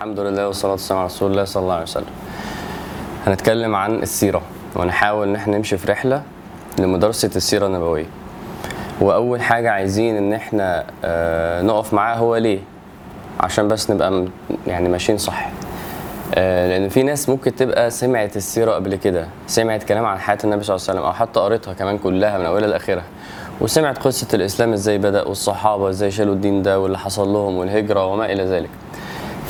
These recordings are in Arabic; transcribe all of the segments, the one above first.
الحمد لله والصلاة والسلام على رسول الله صلى الله عليه وسلم. هنتكلم عن السيرة ونحاول إن إحنا نمشي في رحلة لمدرسة السيرة النبوية. وأول حاجة عايزين إن إحنا آه، نقف معاها هو ليه؟ عشان بس نبقى يعني ماشيين صح. آه، لأن في ناس ممكن تبقى سمعت السيرة قبل كده سمعت كلام عن حياة النبي صلى الله عليه وسلم أو حتى قريتها كمان كلها من أولها لآخرها وسمعت قصة الإسلام إزاي بدأ والصحابة إزاي شالوا الدين ده واللي حصل لهم والهجرة وما إلى ذلك.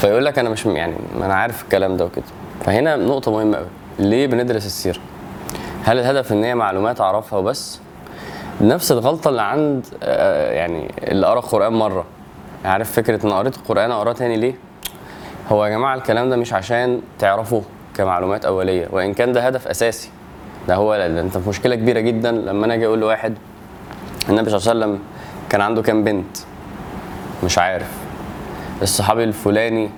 فيقول لك أنا مش يعني أنا عارف الكلام ده وكده. فهنا نقطة مهمة قوي ليه بندرس السيرة؟ هل الهدف إن هي معلومات أعرفها وبس؟ نفس الغلطة اللي عند آه، يعني اللي قرأ القرآن مرة. عارف فكرة إن قريت القرآن اقراه تاني ليه؟ هو يا جماعة الكلام ده مش عشان تعرفوه كمعلومات أولية وإن كان ده هدف أساسي. ده هو ده أنت في مشكلة كبيرة جدا. لما أنا أجي أقول لواحد النبي صلى الله عليه وسلم كان عنده كام بنت؟ مش عارف. الصحابي الفلاني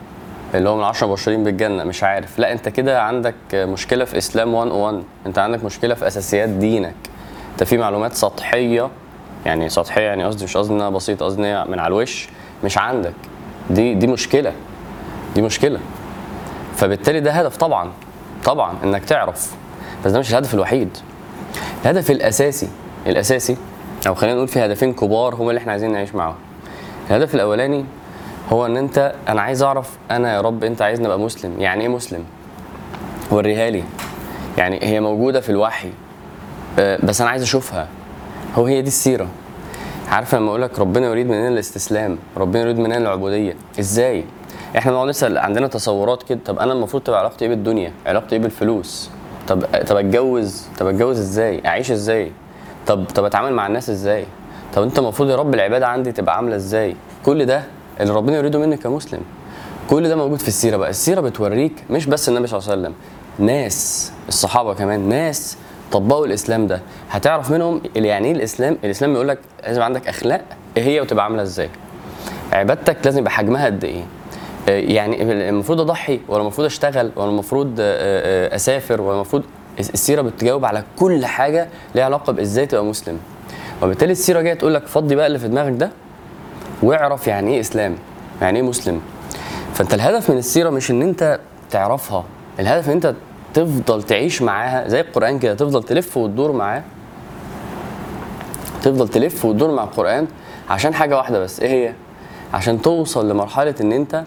اللي هو من 10 مبشرين بالجنة مش عارف. لا انت كده عندك مشكلة في إسلام 101 انت عندك مشكلة في أساسيات دينك. انت في معلومات سطحية يعني سطحية يعني قصدي مش قصدي إنها بسيطة قصدي من على الوش مش عندك. دي دي مشكلة دي مشكلة. فبالتالي ده هدف طبعا طبعا إنك تعرف. بس ده مش الهدف الوحيد. الهدف الأساسي الأساسي أو خلينا نقول في هدفين كبار هم اللي إحنا عايزين نعيش معاهم. الهدف الأولاني هو إن أنت أنا عايز أعرف أنا يا رب أنت عايزني أبقى مسلم. يعني إيه مسلم؟ وريها لي. يعني هي موجودة في الوحي آه، بس أنا عايز أشوفها. هو هي دي السيرة. عارف لما أقول لك ربنا يريد مننا الاستسلام ربنا يريد مننا العبودية. إزاي؟ إحنا بنقعد نسأل عندنا تصورات كده. طب أنا المفروض تبقى علاقتي إيه بالدنيا؟ علاقتي إيه بالفلوس؟ طب طب أتجوز؟ طب أتجوز إزاي؟ أعيش إزاي؟ طب طب أتعامل مع الناس إزاي؟ طب أنت المفروض يا رب العبادة عندي تبقى عاملة إزاي؟ كل ده اللي ربنا يريده منك كمسلم. كل ده موجود في السيرة بقى. السيرة بتوريك مش بس النبي صلى الله عليه وسلم ناس الصحابة كمان ناس طبقوا الإسلام ده. هتعرف منهم يعني إيه الإسلام؟ الإسلام بيقول لك لازم عندك أخلاق إيه هي وتبقى عاملة إزاي. عبادتك لازم يبقى حجمها قد إيه؟ آه، يعني المفروض أضحي ولا المفروض أشتغل ولا المفروض آه، آه، أسافر ولا المفروض؟ السيرة بتجاوب على كل حاجة ليها علاقة بإزاي تبقى مسلم. وبالتالي السيرة جاية تقول لك فضي بقى اللي في دماغك ده واعرف يعني إيه إسلام يعني إيه مسلم. فأنت الهدف من السيرة مش إن أنت تعرفها الهدف إن أنت تفضل تعيش معاها زي القرآن كده تفضل تلف وتدور معاه. تفضل تلف وتدور مع القرآن عشان حاجة واحدة بس إيه هي؟ عشان توصل لمرحلة إن أنت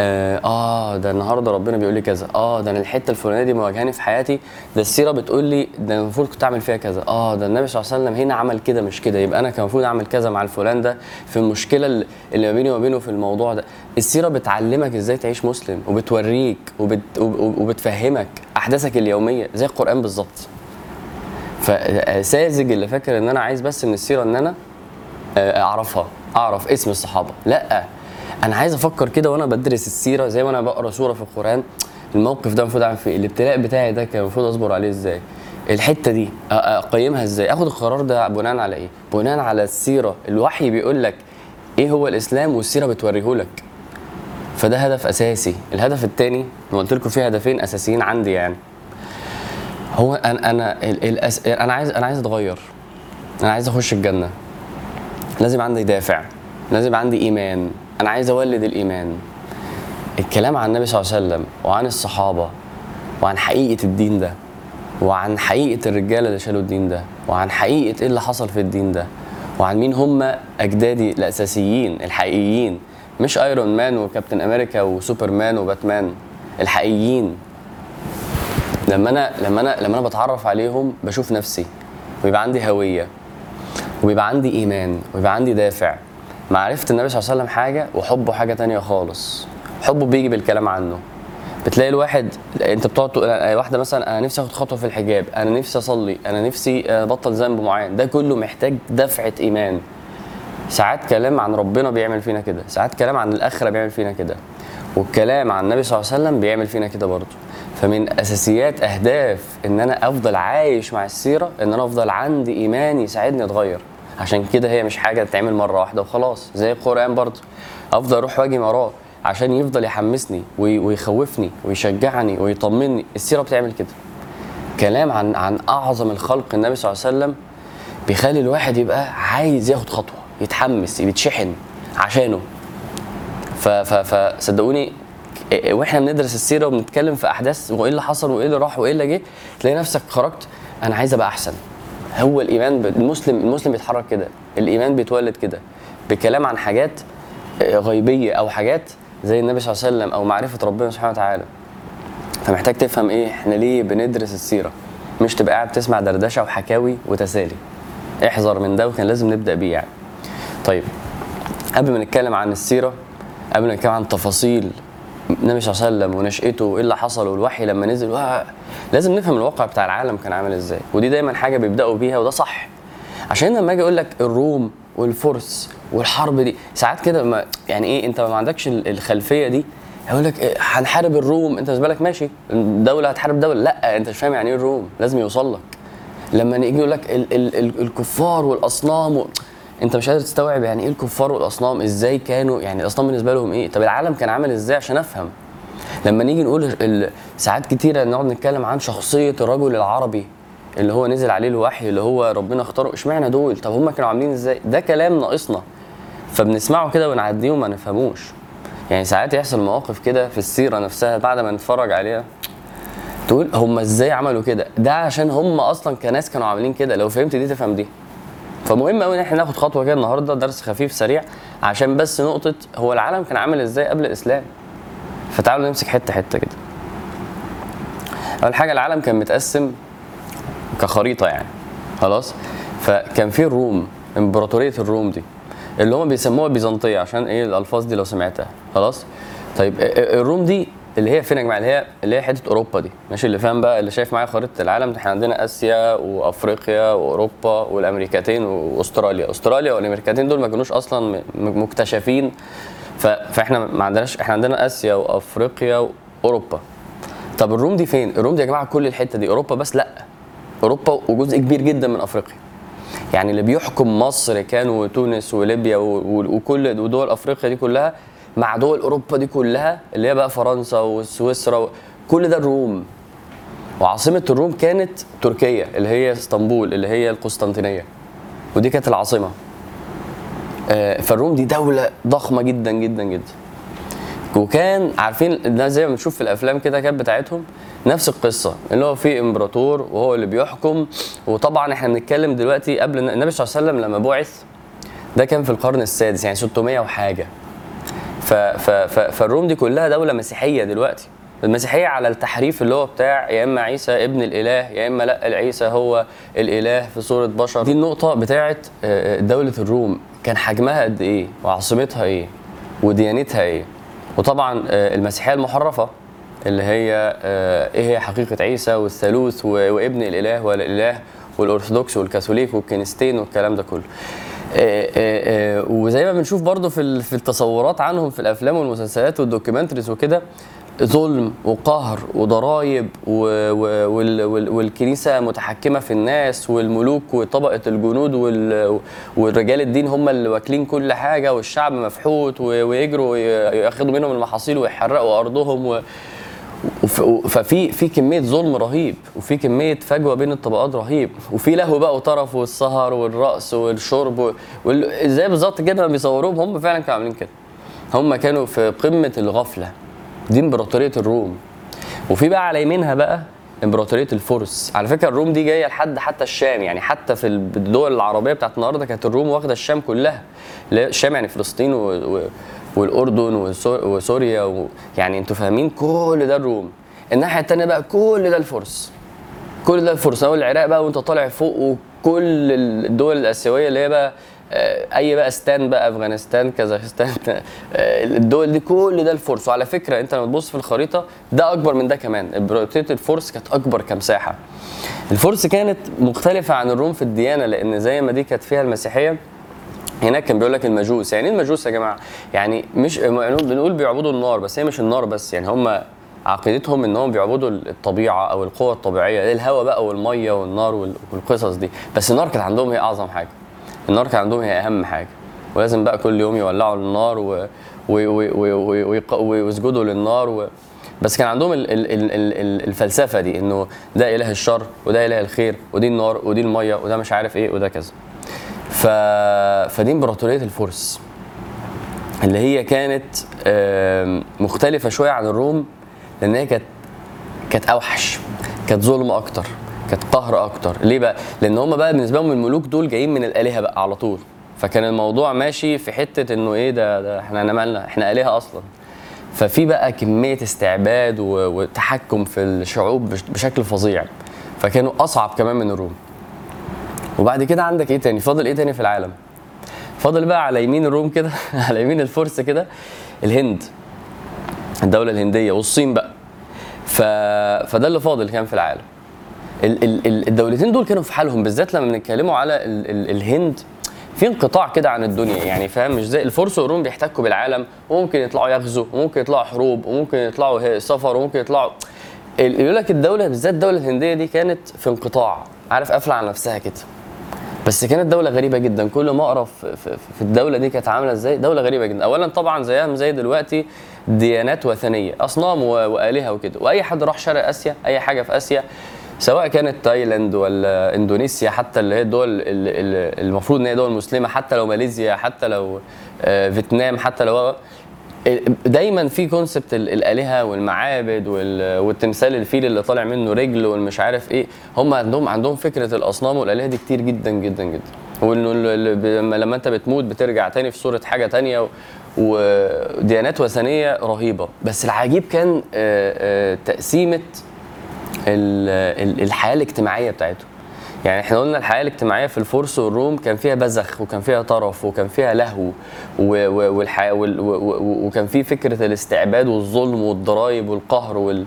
آه, آه ده النهارده ربنا بيقول لي كذا. آه ده أنا الحتة الفلانية دي مواجهاني في حياتي. ده السيرة بتقول لي ده المفروض كنت أعمل فيها كذا. آه ده النبي صلى الله عليه وسلم هنا عمل كده مش كده. يبقى أنا كان المفروض أعمل كذا مع الفلان ده في المشكلة اللي ما بيني وما بينه في الموضوع ده. السيرة بتعلمك إزاي تعيش مسلم وبتوريك وبت وب- وبتفهمك أحداثك اليومية زي القرآن بالظبط. فساذج اللي فاكر إن أنا عايز بس من السيرة إن أنا آه، أعرفها أعرف اسم الصحابة. لأ أنا عايز أفكر كده وأنا بدرس السيرة زي ما أنا بقرأ سورة في القرآن. الموقف ده المفروض أعمل فيه إيه؟ الابتلاء بتاعي ده كان المفروض أصبر عليه إزاي؟ الحتة دي أقيمها إزاي؟ آخد القرار ده بناء على إيه؟ بناء على السيرة. الوحي بيقول لك إيه هو الإسلام والسيرة بتوريه لك. فده هدف أساسي. الهدف الثاني قلت لكم فيه هدفين أساسيين عندي يعني. هو أنا أنا ال- الأس... أنا عايز أنا عايز أتغير. أنا عايز أخش الجنة. لازم عندي دافع. لازم عندي إيمان. أنا عايز أولد الإيمان. الكلام عن النبي صلى الله عليه وسلم وعن الصحابة وعن حقيقة الدين ده وعن حقيقة الرجاله اللي شالوا الدين ده وعن حقيقة إيه اللي حصل في الدين ده وعن مين هم أجدادي الأساسيين الحقيقيين. مش ايرون مان وكابتن أمريكا وسوبرمان وباتمان الحقيقيين. لما أنا لما أنا لما أنا بتعرف عليهم بشوف نفسي ويبقى عندي هوية وبيبقى عندي إيمان ويبقى عندي دافع. معرفه النبي صلى الله عليه وسلم حاجة وحبه حاجة تانية خالص. حبه بيجي بالكلام عنه. بتلاقي الواحد انت بتقعد واحدة مثلا أنا نفسي آخد خطوة في الحجاب أنا نفسي أصلي أنا نفسي أبطل ذنب معين. ده كله محتاج دفعة إيمان. ساعات كلام عن ربنا بيعمل فينا كده. ساعات كلام عن الآخرة بيعمل فينا كده. والكلام عن النبي صلى الله عليه وسلم بيعمل فينا كده برضه. فمن أساسيات أهداف إن أنا أفضل عايش مع السيرة إن أنا أفضل عندي ايمان يساعدني أتغير. عشان كده هي مش حاجة تتعمل مرة واحدة وخلاص زي القرآن برضه. أفضل أروح وأجي وراه عشان يفضل يحمسني وي- ويخوفني ويشجعني ويطمني. السيرة بتعمل كده. كلام عن عن أعظم الخلق النبي صلى الله عليه وسلم بيخلي الواحد يبقى عايز ياخد خطوة يتحمس يتشحن عشانه. فصدقوني وإحنا بندرس السيرة وبنتكلم في أحداث وإيه اللي حصل وإيه اللي راح وإيه اللي جه تلاقي نفسك خرجت أنا عايز أبقى أحسن. هو الإيمان. المسلم المسلم بيتحرك كده الإيمان بيتولد كده بكلام عن حاجات آه، غيبية أو حاجات زي النبي صلى الله عليه وسلم أو معرفة ربنا سبحانه وتعالى. فمحتاج تفهم إيه إحنا ليه بندرس السيرة؟ مش تبقى قاعد تسمع دردشة وحكاوي وتسالي. احذر من ده وكان لازم نبدأ بيه يعني. طيب قبل ما نتكلم عن السيرة قبل ما نتكلم عن تفاصيل النبي صلى الله عليه وسلم ونشأته وايه اللي حصل والوحي لما نزل لازم نفهم الواقع بتاع العالم كان عامل إزاي. ودي دايما حاجة بيبدأوا بيها وده صح. عشان لما أجي أقول لك الروم والفرس والحرب دي ساعات كده يعني إيه أنت ما عندكش ال- الخلفية دي. هيقول لك إيه هنحارب الروم. أنت بالنسبة لك ماشي دوله هتحارب دولة. لأ أنت مش فاهم يعني إيه الروم. لازم يوصل لك. لما نيجي يقول لك ال ال ال الكفار والأصنام و... انت مش قادر تستوعب يعني إيه الكفار والاصنام إزاي كانوا يعني الاصنام بالنسبة لهم إيه؟ طب العالم كان عامل إزاي عشان افهم؟ لما نيجي نقول ساعات كتيرة نقعد نتكلم عن شخصية الرجل العربي اللي هو نزل عليه الوحي اللي هو ربنا اختاره اشمعنى دول؟ طب هم كانوا عاملين إزاي؟ ده كلام ناقصنا. فبنسمعه كده ونعديه وما نفهموش. يعني ساعات يحصل مواقف كده في السيرة نفسها بعد ما نتفرج عليها. تقول هم إزاي عملوا كده؟ ده عشان هم أصلا كناس كانوا عاملين كده. لو فهمت دي تفهم دي. فمهم قوي إن إحنا ناخد خطوة كده النهارده درس خفيف سريع عشان بس نقطة هو العالم كان عامل إزاي قبل الإسلام؟ فتعالوا نمسك حتة حتة كده. أول حاجة العالم كان متقسم كخريطة يعني خلاص؟ فكان في الروم إمبراطورية الروم دي اللي هم بيسموها بيزنطية عشان إيه؟ الألفاظ دي لو سمعتها خلاص؟ طيب الروم دي اللي هي فين يا جماعة اللي هي اللي هي حتة أوروبا دي. ماشي؟ اللي فاهم بقى اللي شايف معايا خريطة العالم إحنا عندنا آسيا وأفريقيا وأوروبا والأمريكتين وأستراليا. أستراليا والأمريكتين دول ما كانوش أصلا مكتشفين. ف- فإحنا ما عندناش إحنا عندنا آسيا وأفريقيا وأوروبا. طب الروم دي فين؟ الروم دي يا جماعة كل الحتة دي. أوروبا بس لأ. أوروبا وجزء كبير جدا من أفريقيا. يعني اللي بيحكم مصر كان وتونس وليبيا وكل ودول أفريقيا دي كلها مع دول أوروبا دي كلها اللي هي بقى فرنسا وسويسرا كل ده الروم. وعاصمة الروم كانت تركيا اللي هي إسطنبول اللي هي القسطنطينية. ودي كانت العاصمة. آه، فالروم دي دولة ضخمة جدا جدا جدا. وكان عارفين ده زي ما بنشوف في الأفلام كده كانت بتاعتهم نفس القصة اللي هو في إمبراطور وهو اللي بيحكم. وطبعا إحنا بنتكلم دلوقتي قبل النبي صلى الله عليه وسلم لما بعث ده كان في القرن السادس يعني 600 وحاجة. فالروم دي كلها دولة مسيحية دلوقتي. المسيحية على التحريف اللي هو بتاع يا إما عيسى ابن الإله يا إما لأ عيسى هو الإله في صورة بشر. دي النقطة بتاعت آه، دولة الروم. كان حجمها قد إيه؟ وعاصمتها إيه؟ وديانتها إيه؟ وطبعا آه، المسيحية المحرفة اللي هي آه، إيه هي حقيقة عيسى والثالوث وابن الإله والإله والأرثوذكس والكاثوليك والكنيستين والكلام ده كله. آه، آه، آه، وزي ما بنشوف برضو في في التصورات عنهم في الأفلام والمسلسلات وال documentaries وكده ظلم وقهر وضرايب و- و- وال- وال- والكنيسة متحكمة في الناس والملوك وطبقة الجنود وال- والرجال الدين هم اللي واكلين كل حاجة والشعب مفحوط ويجروا ياخدوا منهم المحاصيل ويحرقوا أرضهم ففي في كمية ظلم رهيب وفي كمية فجوة بين الطبقات رهيب وفي لهو بقى وطرف والسهر والرقص والشرب زي بالظبط كده ما بيصوروهم هم فعلا كانوا عاملين كده. هم كانوا في قمة الغفلة. دي إمبراطورية الروم. وفي بقى على يمينها بقى إمبراطورية الفرس. على فكرة الروم دي جاية لحد حتى الشام يعني حتى في الدول العربية بتاعت النهارده كانت الروم واخدة الشام كلها. الشام يعني فلسطين و... و... والأردن وسو... وسوريا و... يعني أنتوا فاهمين كل ده الروم. الناحية الثانية بقى كل ده الفرس. كل ده الفرس. أول العراق بقى وانت طالع فوق وكل الدول الآسيوية اللي هي بقى آه، أي بقى ستان بقى أفغانستان كازاخستان آه، الدول دي كل ده الفرس. وعلى فكرة انت لما تبص في الخريطة ده أكبر من ده كمان. امبراطوريه الفرس كانت أكبر كمساحة. الفرس كانت مختلفة عن الروم في الديانة لأن زي ما دي كانت فيها المسيحية هناك كان بيقول لك المجوس. يعني إيه المجوس يا جماعة؟ يعني مش يعني بنقول بيعبدوا النار بس هي مش النار بس. يعني هم عقيدتهم إنهم بيعبدوا الطبيعة أو القوى الطبيعية الهواء بقى والمية والنار وال- والقصص دي. بس النار كانت عندهم هي أعظم حاجة. النار كان عندهم هي أهم حاجة. ولازم بقى كل يوم يولعوا النار ويسجدوا للنار و... بس كان عندهم ال... ال... ال... ال- الفلسفة دي إنه ده إله الشر وده إله الخير ودي النار ودي المية وده مش عارف إيه وده كذا. ف... فدي إمبراطورية الفرس اللي هي كانت مختلفة شوية عن الروم لأن هي كانت كانت أوحش كانت ظلم أكتر كانت قهر أكتر. ليه بقى؟ لأن هم بقى بالنسبة لهم الملوك دول جايين من الآلهة بقى على طول. فكان الموضوع ماشي في حتة إنه إيه ده, ده إحنا مالنا إحنا آلهة أصلا. ففي بقى كمية استعباد وتحكم في الشعوب بش- بشكل فظيع. فكانوا أصعب كمان من الروم. وبعد كده عندك إيه تاني؟ فاضل إيه تاني في العالم؟ فاضل بقى على يمين الروم كده على يمين الفرس كده الهند الدولة الهندية والصين بقى. ف... فده اللي فاضل كان في العالم. ال... ال... ال- الدولتين دول كانوا في حالهم بالذات لما بنتكلموا على ال... ال... الهند في انقطاع كده عن الدنيا يعني فاهم؟ مش زي الفرس والروم بيحتكوا بالعالم وممكن يطلعوا يغزوا وممكن يطلعوا حروب وممكن يطلعوا سفر وممكن يطلعوا يقول لك الدولة بالذات الدولة الهندية دي كانت في انقطاع عارف؟ قافلة على نفسها كده. بس كانت دولة غريبة جدا. كل ما أقرأ في, الدولة دي كانت عاملة إزاي دولة غريبة جدا. اولا طبعا زيها زي دلوقتي ديانات وثنية أصنام و- وآلهة وكده. وأي حد راح شرق آسيا أي حاجة في آسيا سواء كانت تايلاند ولا إندونيسيا حتى اللي هي الدول ال- ال- المفروض إن هي دول مسلمة حتى لو ماليزيا حتى لو آه، فيتنام حتى لو دايما في كونسبت ال- الآلهة والمعابد وال- والتمثال الفيل اللي طالع منه رجل والمش عارف إيه. هم عندهم عندهم فكرة الأصنام والآلهة دي كتير جدا جدا جدا. وإنه لما أنت بتموت بترجع تاني في صورة حاجة تانية وديانات وثنية رهيبة. بس العجيب كان آه، آه، تقسيمة ال- ال- الحياة الاجتماعية بتاعتهم. يعني إحنا قلنا الحياة الاجتماعية في الفرس والروم كان فيها بذخ وكان فيها طرف وكان فيها لهو و- و- والحياة وال- و- و- وكان في فكرة الاستعباد والظلم والضرائب والقهر وال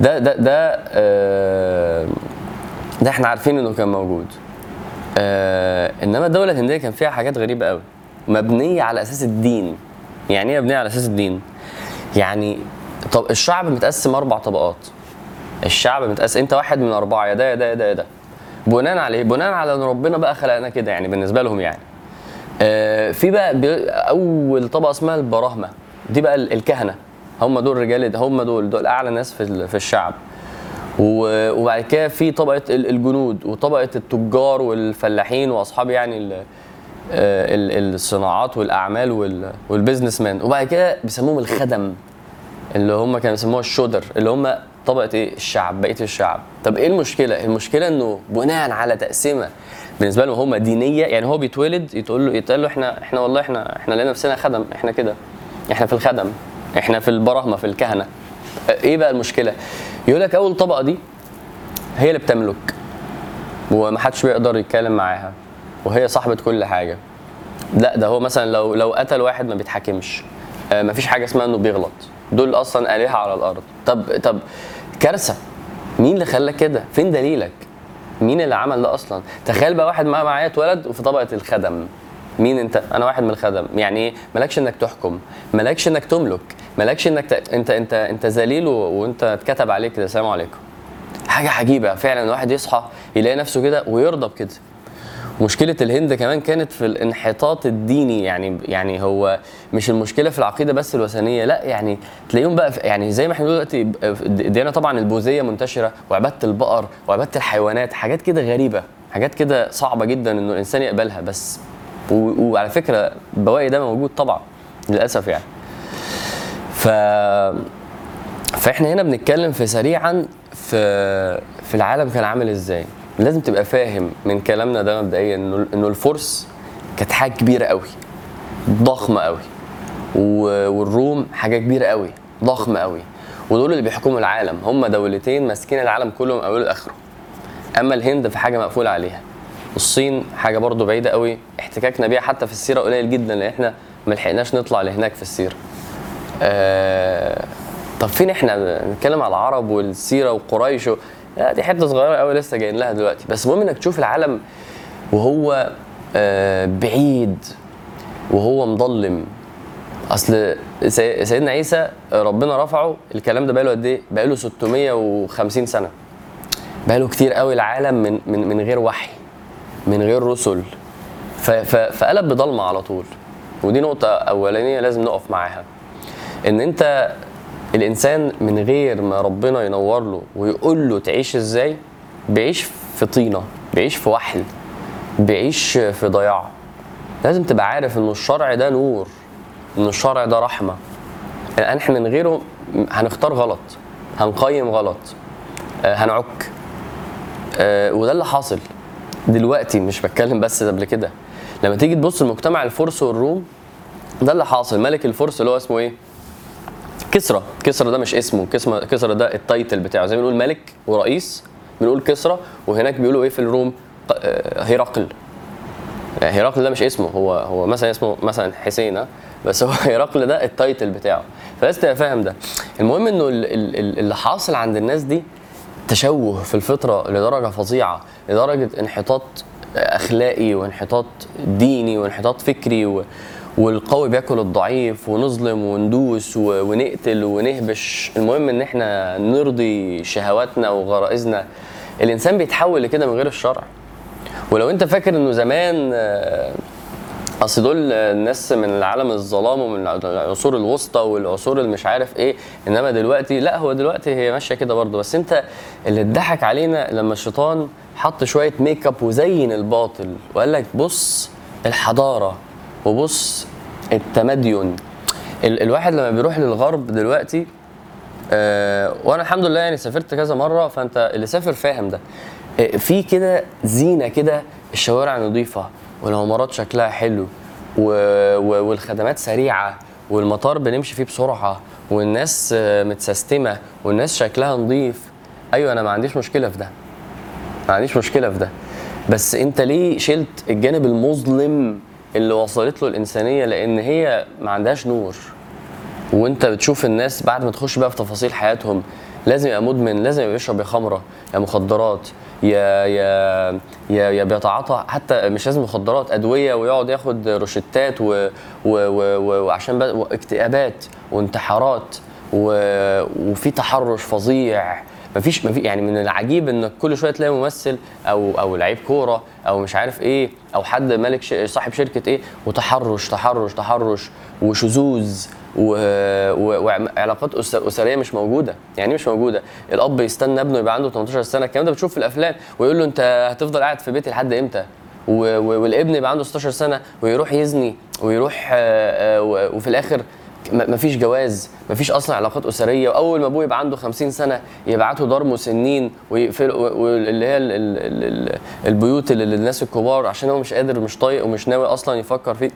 ده ده ده آه، ده إحنا عارفين إنه كان موجود. آه إنما الدولة الهندية كان فيها حاجات غريبة قوي مبنية على أساس الدين. يعني إيه مبنية على أساس الدين؟ يعني طب الشعب متقسم أربع طبقات. الشعب متقسم أنت واحد من أربعة يا ده يا ده يا ده يا ده. بناء على إيه؟ بناء على إن ربنا بقى خلقنا كده يعني بالنسبة لهم يعني. آه في بقى أول طبقة اسمها البراهمه دي بقى ال- الكهنة هم دول رجال هم دول دول أعلى ناس في في الشعب. وبعد كده في طبقة ال- الجنود وطبقة التجار والفلاحين وأصحاب يعني آه، ال- الصناعات والأعمال وال- وال business man وبعد كده بيسموهم الخدم اللي هم كانوا بيسموها الشودر اللي هم طبقة إيه؟ الشعب بقية الشعب. طب إيه المشكلة؟ المشكلة إنه بناء على تقسيمة بالنسبة لهم هم دينية يعني هو بيتولد يتقول له يتقال له إحنا إحنا والله إحنا إحنا لقينا نفسنا خدم إحنا كده. إحنا في الخدم إحنا في البراهمه في الكهنة. إيه بقى المشكلة؟ يقول لك أول طبقة دي هي اللي بتملك ومحدش بيقدر يتكلم معاها وهي صاحبة كل حاجة. لا ده هو مثلا لو لو قتل واحد ما بيتحاكمش. آه مفيش حاجة اسمها إنه بيغلط. دول أصلا آلهة على الأرض. طب طب كارثة. مين اللي خلاك كده؟ فين دليلك؟ مين اللي عمل ده أصلا؟ تخيل بقى واحد معايا اتولد وفي طبقة الخدم. مين أنت؟ أنا واحد من الخدم. يعني إيه؟ مالكش إنك تحكم. مالكش إنك تملك. مالكش إنك ت... أنت أنت أنت ذليل. وأنت اتكتب عليك كده. السلام عليكم. حاجة عجيبة. فعلا الواحد يصحى يلاقي نفسه كده ويرضى بكده. مشكلة الهند كمان كانت في الانحطاط الديني يعني يعني هو مش المشكلة في العقيدة بس الوثنية لأ يعني تلاقيهم بقى يعني زي ما إحنا دلوقتي الديانه طبعا البوذية منتشرة وعبادة البقر وعبادة الحيوانات حاجات كده غريبة حاجات كده صعبة جدا إنه الإنسان يقبلها بس وعلى فكرة بواقي ده موجود طبعا للأسف يعني. ف فاحنا هنا بنتكلم في سريعا في في العالم كان عامل إزاي. لازم تبقى فاهم من كلامنا ده مبدئيا إنه إنه الفرس كانت حاجة كبيرة قوي ضخمة قوي. والروم حاجة كبيرة قوي ضخمة قوي. ودول اللي بيحكموا العالم هم دولتين ماسكين العالم كله من أوله لآخره. أما الهند في حاجة مقفول عليها. الصين حاجة برضو بعيدة قوي. احتكاكنا بيها حتى في السيرة قليل جدا لأن إحنا ما لحقناش نطلع لهناك في السيرة. آه طب فين إحنا؟ بنتكلم على العرب والسيرة وقريش. لا دي حتة صغيرة قوي لسه جايين لها دلوقتي. بس المهم إنك تشوف العالم وهو آه بعيد وهو مظلم. أصل سي- سيدنا عيسى ربنا رفعه. الكلام ده بقاله قد إيه؟ بقاله 650 سنة. بقاله كتير قوي العالم من من من غير وحي من غير رسل. فقلب بضلمة على طول. ودي نقطة أولانية لازم نقف معاها. إن أنت الإنسان من غير ما ربنا ينور له ويقول له تعيش إزاي؟ بيعيش في طينة بيعيش في وحل بيعيش في ضياع. لازم تبقى عارف ان الشرع ده نور ان الشرع ده رحمة. يعني إحنا من غيره هنختار غلط هنقيم غلط آه، هنعك. آه، وده اللي حاصل. دلوقتي مش بتكلم بس قبل كده. لما تيجي تبص لمجتمع الفرس والروم ده اللي حاصل. ملك الفرس اللي هو اسمه إيه؟ كسرى. كسرى ده مش اسمه. كسرى ده ال title بتاعه. زي ما بنقول ملك ورئيس بنقول كسرى وهناك بيقولوا إيه في الروم؟ ق- آه، هرقل يعني هرقل ده مش اسمه. هو هو مثلا اسمه مثلا حسين؟ بس هو هرقل ده ال title بتاعه. فلازم تبقى فاهم ده. المهم إنه ال- ال- ال- اللي حاصل عند الناس دي تشوه في الفطرة لدرجة فظيعة. لدرجة انحطاط أخلاقي وانحطاط ديني وانحطاط فكري و والقوي بياكل الضعيف ونظلم وندوس ونقتل ونهبش. المهم إن إحنا نرضي شهواتنا وغرائزنا. الإنسان بيتحول لكده من غير الشرع. ولو أنت فاكر إنه زمان آه، أصل دول الناس من العالم الظلام ومن العصور الوسطى والعصور اللي مش عارف إيه. إنما دلوقتي لأ هو دلوقتي هي ماشية كده برضه. بس أنت اللي اتضحك علينا لما الشيطان حط شوية ميك اب وزين الباطل وقال لك بص الحضارة وبص التمدين ال- الواحد لما بيروح للغرب دلوقتي آه، وأنا الحمد لله يعني سافرت كذا مرة فأنت اللي سافر فاهم ده. آه، في كده زينة كده الشوارع نظيفة والعمارات شكلها حلو و... و... والخدمات سريعة والمطار بنمشي فيه بسرعة والناس آه، متسيستمة والناس شكلها نظيف. أيوه أنا ما عنديش مشكلة في ده. ما عنديش مشكلة في ده. بس أنت ليه شلت الجانب المظلم اللي وصلت له الإنسانية لأن هي ما عندهاش نور. وأنت بتشوف الناس بعد ما تخش بقى في تفاصيل حياتهم لازم يبقى مدمن لازم يبقى بيشرب يا خمرة يا مخدرات يا يا يا, يا بيتعاطى حتى مش لازم مخدرات أدوية ويقعد ياخد روشتات و وعشان اكتئابات وانتحارات و وفي تحرش فظيع. مفيش مفي يعني من العجيب إنك كل شوية تلاقي ممثل أو أو لعيب كورة أو مش عارف إيه أو حد مالك. صاحب شركة إيه وتحرش تحرش تحرش وشذوذ. وعلاقات. أسرية مش موجودة يعني إيه مش موجودة الأب يستنى ابنه يبقى عنده 18 سنة الكلام ده بتشوف في الأفلام ويقول له أنت هتفضل قاعد في بيتي لحد إمتى. والابن يبقى عنده 16 سنة ويروح يزني ويروح آه، آه،. وفي الآخر مفيش جواز مفيش أصلا علاقات أسرية. وأول ما أبوه يبقى عنده 50 سنة يبعتوا دار مسنين ويقفلوا واللي هي ال- ال- ال- ال- البيوت اللي للناس الكبار عشان هو مش قادر ومش طايق ومش ناوي أصلا يفكر فيه.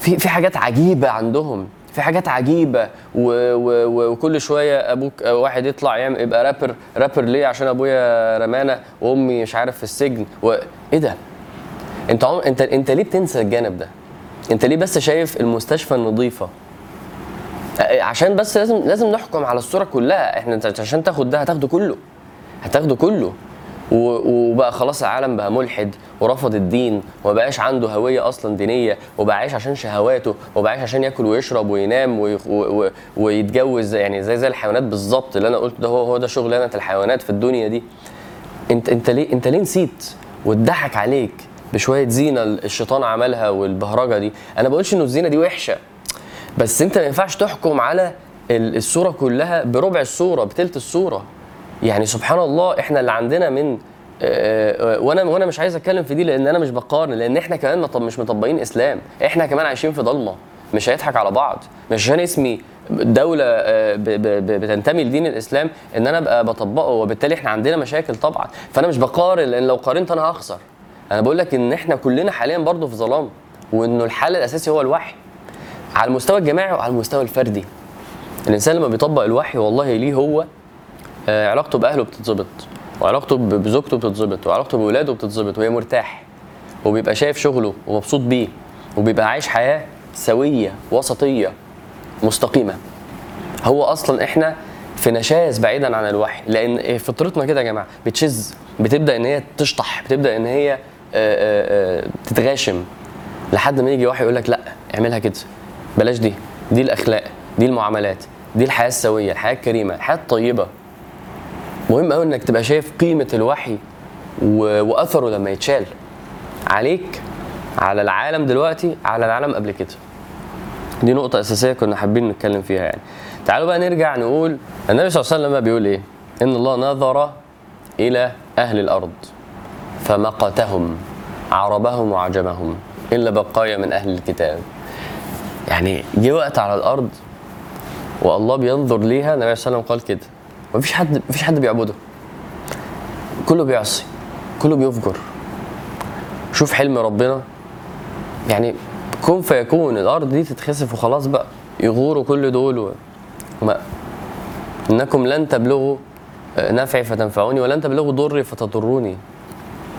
في في حاجات عجيبة عندهم في حاجات عجيبة. و و وكل شوية أبوك واحد يطلع يعمل يبقى رابر رابر ليه؟ عشان أبويا رمانة وأمي مش عارف في السجن. و... إيه ده؟ انت. انت انت ليه بتنسى الجانب ده؟ انت ليه بس شايف المستشفى النظيفة؟ عشان بس لازم لازم نحكم على الصورة كلها. إحنا عشان تاخد ده هتاخده كله. هتاخده كله. وبقى خلاص العالم بقى ملحد ورفض الدين وما بقاش عنده هوية أصلا دينية وبقى عايش عشان شهواته وبقى عايش عشان ياكل ويشرب وينام ويتجوز يعني زي زي الحيوانات بالظبط اللي أنا قلت ده هو هو ده شغلانة الحيوانات في الدنيا دي. انت أنت ليه أنت ليه نسيت واتضحك عليك بشوية زينة الشيطان عملها والبهرجة دي؟ أنا بقولش إنه الزينة دي وحشة. بس انت ما ينفعش تحكم على ال- الصورة كلها بربع الصورة بتلت الصورة. يعني سبحان الله إحنا اللي عندنا من آه، آه، وأنا وأنا مش عايز اتكلم في دي لأن أنا مش بقارن لأن إحنا كمان مش مطبقين اسلام. إحنا كمان عايشين في ضلمة مش هيضحك على بعض. مش عشان اسمي دولة آه، بتنتمي لدين الإسلام إن أنا أبقى بطبقه وبالتالي إحنا عندنا مشاكل طبعا. فأنا مش بقارن لأن لو قارنت أنا هخسر. أنا بقول لك إن إحنا كلنا حاليا برضه في ظلام وإنه الحل الأساسي هو الوحي. على المستوى الجماعي وعلى المستوى الفردي. الإنسان لما بيطبق الوحي والله ليه هو آه، علاقته بأهله بتتظبط وعلاقته بزوجته بتتظبط وعلاقته بولاده بتتظبط وهي مرتاح وبيبقى شايف شغله ومبسوط بيه وبيبقى عايش حياة سوية وسطية مستقيمة. هو أصلا إحنا في نشاز بعيدا عن الوحي لأن فطرتنا كده يا جماعة بتشز بتبدأ إن هي تشطح بتبدأ إن هي آه، آه، تتغاشم لحد ما يجي وحي يقول لك لأ اعملها كده. بلاش دي دي الأخلاق دي المعاملات دي الحياة السوية الحياة الكريمة الحياة الطيبة مهم قوي إنك تبقى شايف قيمة الوحي و... وأثره لما يتشال عليك على العالم دلوقتي على العالم قبل كده دي نقطة أساسية كنا حابين نتكلم فيها يعني. تعالوا بقى نرجع نقول النبي صلى الله عليه وسلم بيقول إيه؟ إن الله نظر إلى أهل الأرض فمقتهم عربهم وعجمهم إلا بقايا من أهل الكتاب. يعني جه وقت على الأرض والله بينظر ليها النبي صلى الله عليه وسلم قال كده. مفيش حد مفيش حد بيعبده. كله بيعصي كله بيفجر. شوف حلم ربنا. يعني كن فيكون الأرض دي تتخسف وخلاص بقى. يغوروا كل دول و... ما إنكم لن تبلغوا آه، نفعي فتنفعوني ولن تبلغوا ضري فتضروني.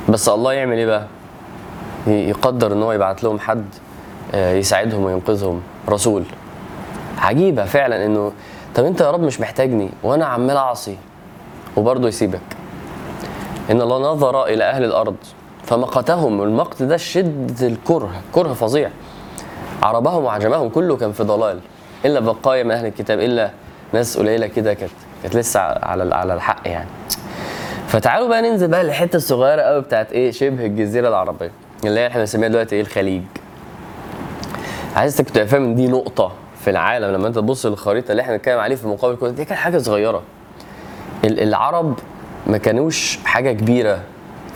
بس الله يعمل إيه بقى؟ يقدر إن هو يبعت لهم حد. يساعدهم وينقذهم. رسول. عجيبة فعلا إنه طب أنت يا رب مش محتاجني وأنا عمال أعصي وبرضه يسيبك. إن الله نظر إلى أهل الأرض فمقتهم. المقت ده شدة الكره كره فظيع. عربهم وعجمهم كله كان في ضلال. إلا بقايا من أهل الكتاب إلا ناس قليلة كده كانت كانت لسه على على الحق يعني. فتعالوا بقى ننزل بقى للحتة الصغيرة قوي بتاعت إيه شبه الجزيرة العربية اللي هي إحنا بنسميها دلوقتي إيه الخليج. عايزك تبقى فاهم ان دي نقطة في العالم لما أنت تبص للخريطة اللي إحنا بنتكلم عليه في مقابل كل دي كانت حاجة صغيرة. ال- العرب ما كانوش حاجة كبيرة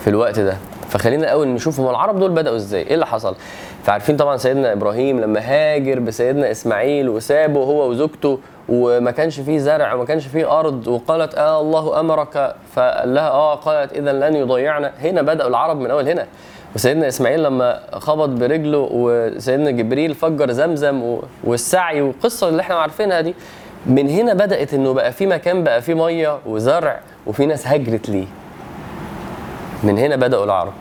في الوقت ده. فخلينا الأول نشوف هم العرب دول بدأوا إزاي؟ إيه اللي حصل؟ فعارفين طبعا سيدنا إبراهيم لما هاجر بسيدنا إسماعيل وسابه هو وزوجته وما كانش فيه زرع وما كانش فيه أرض وقالت آه الله أمرك فقال لها آه قالت اذا لن يضيعنا. هنا بدأوا العرب من اول هنا. وسيدنا إسماعيل لما خبط برجله وسيدنا جبريل فجر زمزم والسعي والقصة اللي إحنا عارفينها دي من هنا بدأت إنه بقى في مكان بقى فيه مية وزرع وفي ناس هجرت ليه. من هنا بدأوا العرب.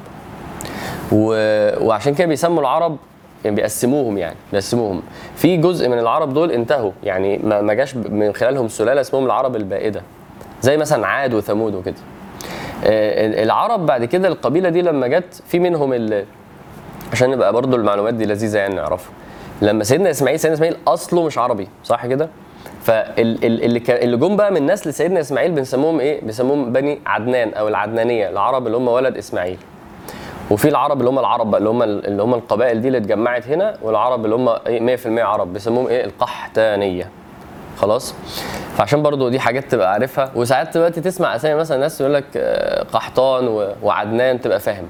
و... وعشان كده بيسموا العرب يعني بيقسموهم يعني بيقسموهم. في جزء من العرب دول انتهوا يعني ما جاش من خلالهم سلالة اسمهم العرب البائدة زي مثلا عاد وثمود وكده. العرب بعد كده القبيلة دي لما جت في منهم ال... عشان نبقى برضو المعلومات دي لذيذة يعني نعرفها. لما سيدنا إسماعيل سيدنا إسماعيل أصله مش عربي صح كده؟ فاللي اللي جم بقى من نسل سيدنا إسماعيل بنسموهم إيه؟ بنسموهم بني عدنان أو العدنانية العرب اللي هم ولد إسماعيل. وفي العرب اللي هم العرب اللي هم اللي هم القبائل دي اللي اتجمعت هنا والعرب اللي هم إيه؟ 100% عرب بيسموهم إيه؟ القحتانية. خلاص. فعشان برضو دي حاجات تبقى عارفها. وساعات دلوقتي تسمع أسامي مثلا ناس يقول لك آه، قحطان وعدنان تبقى فاهم.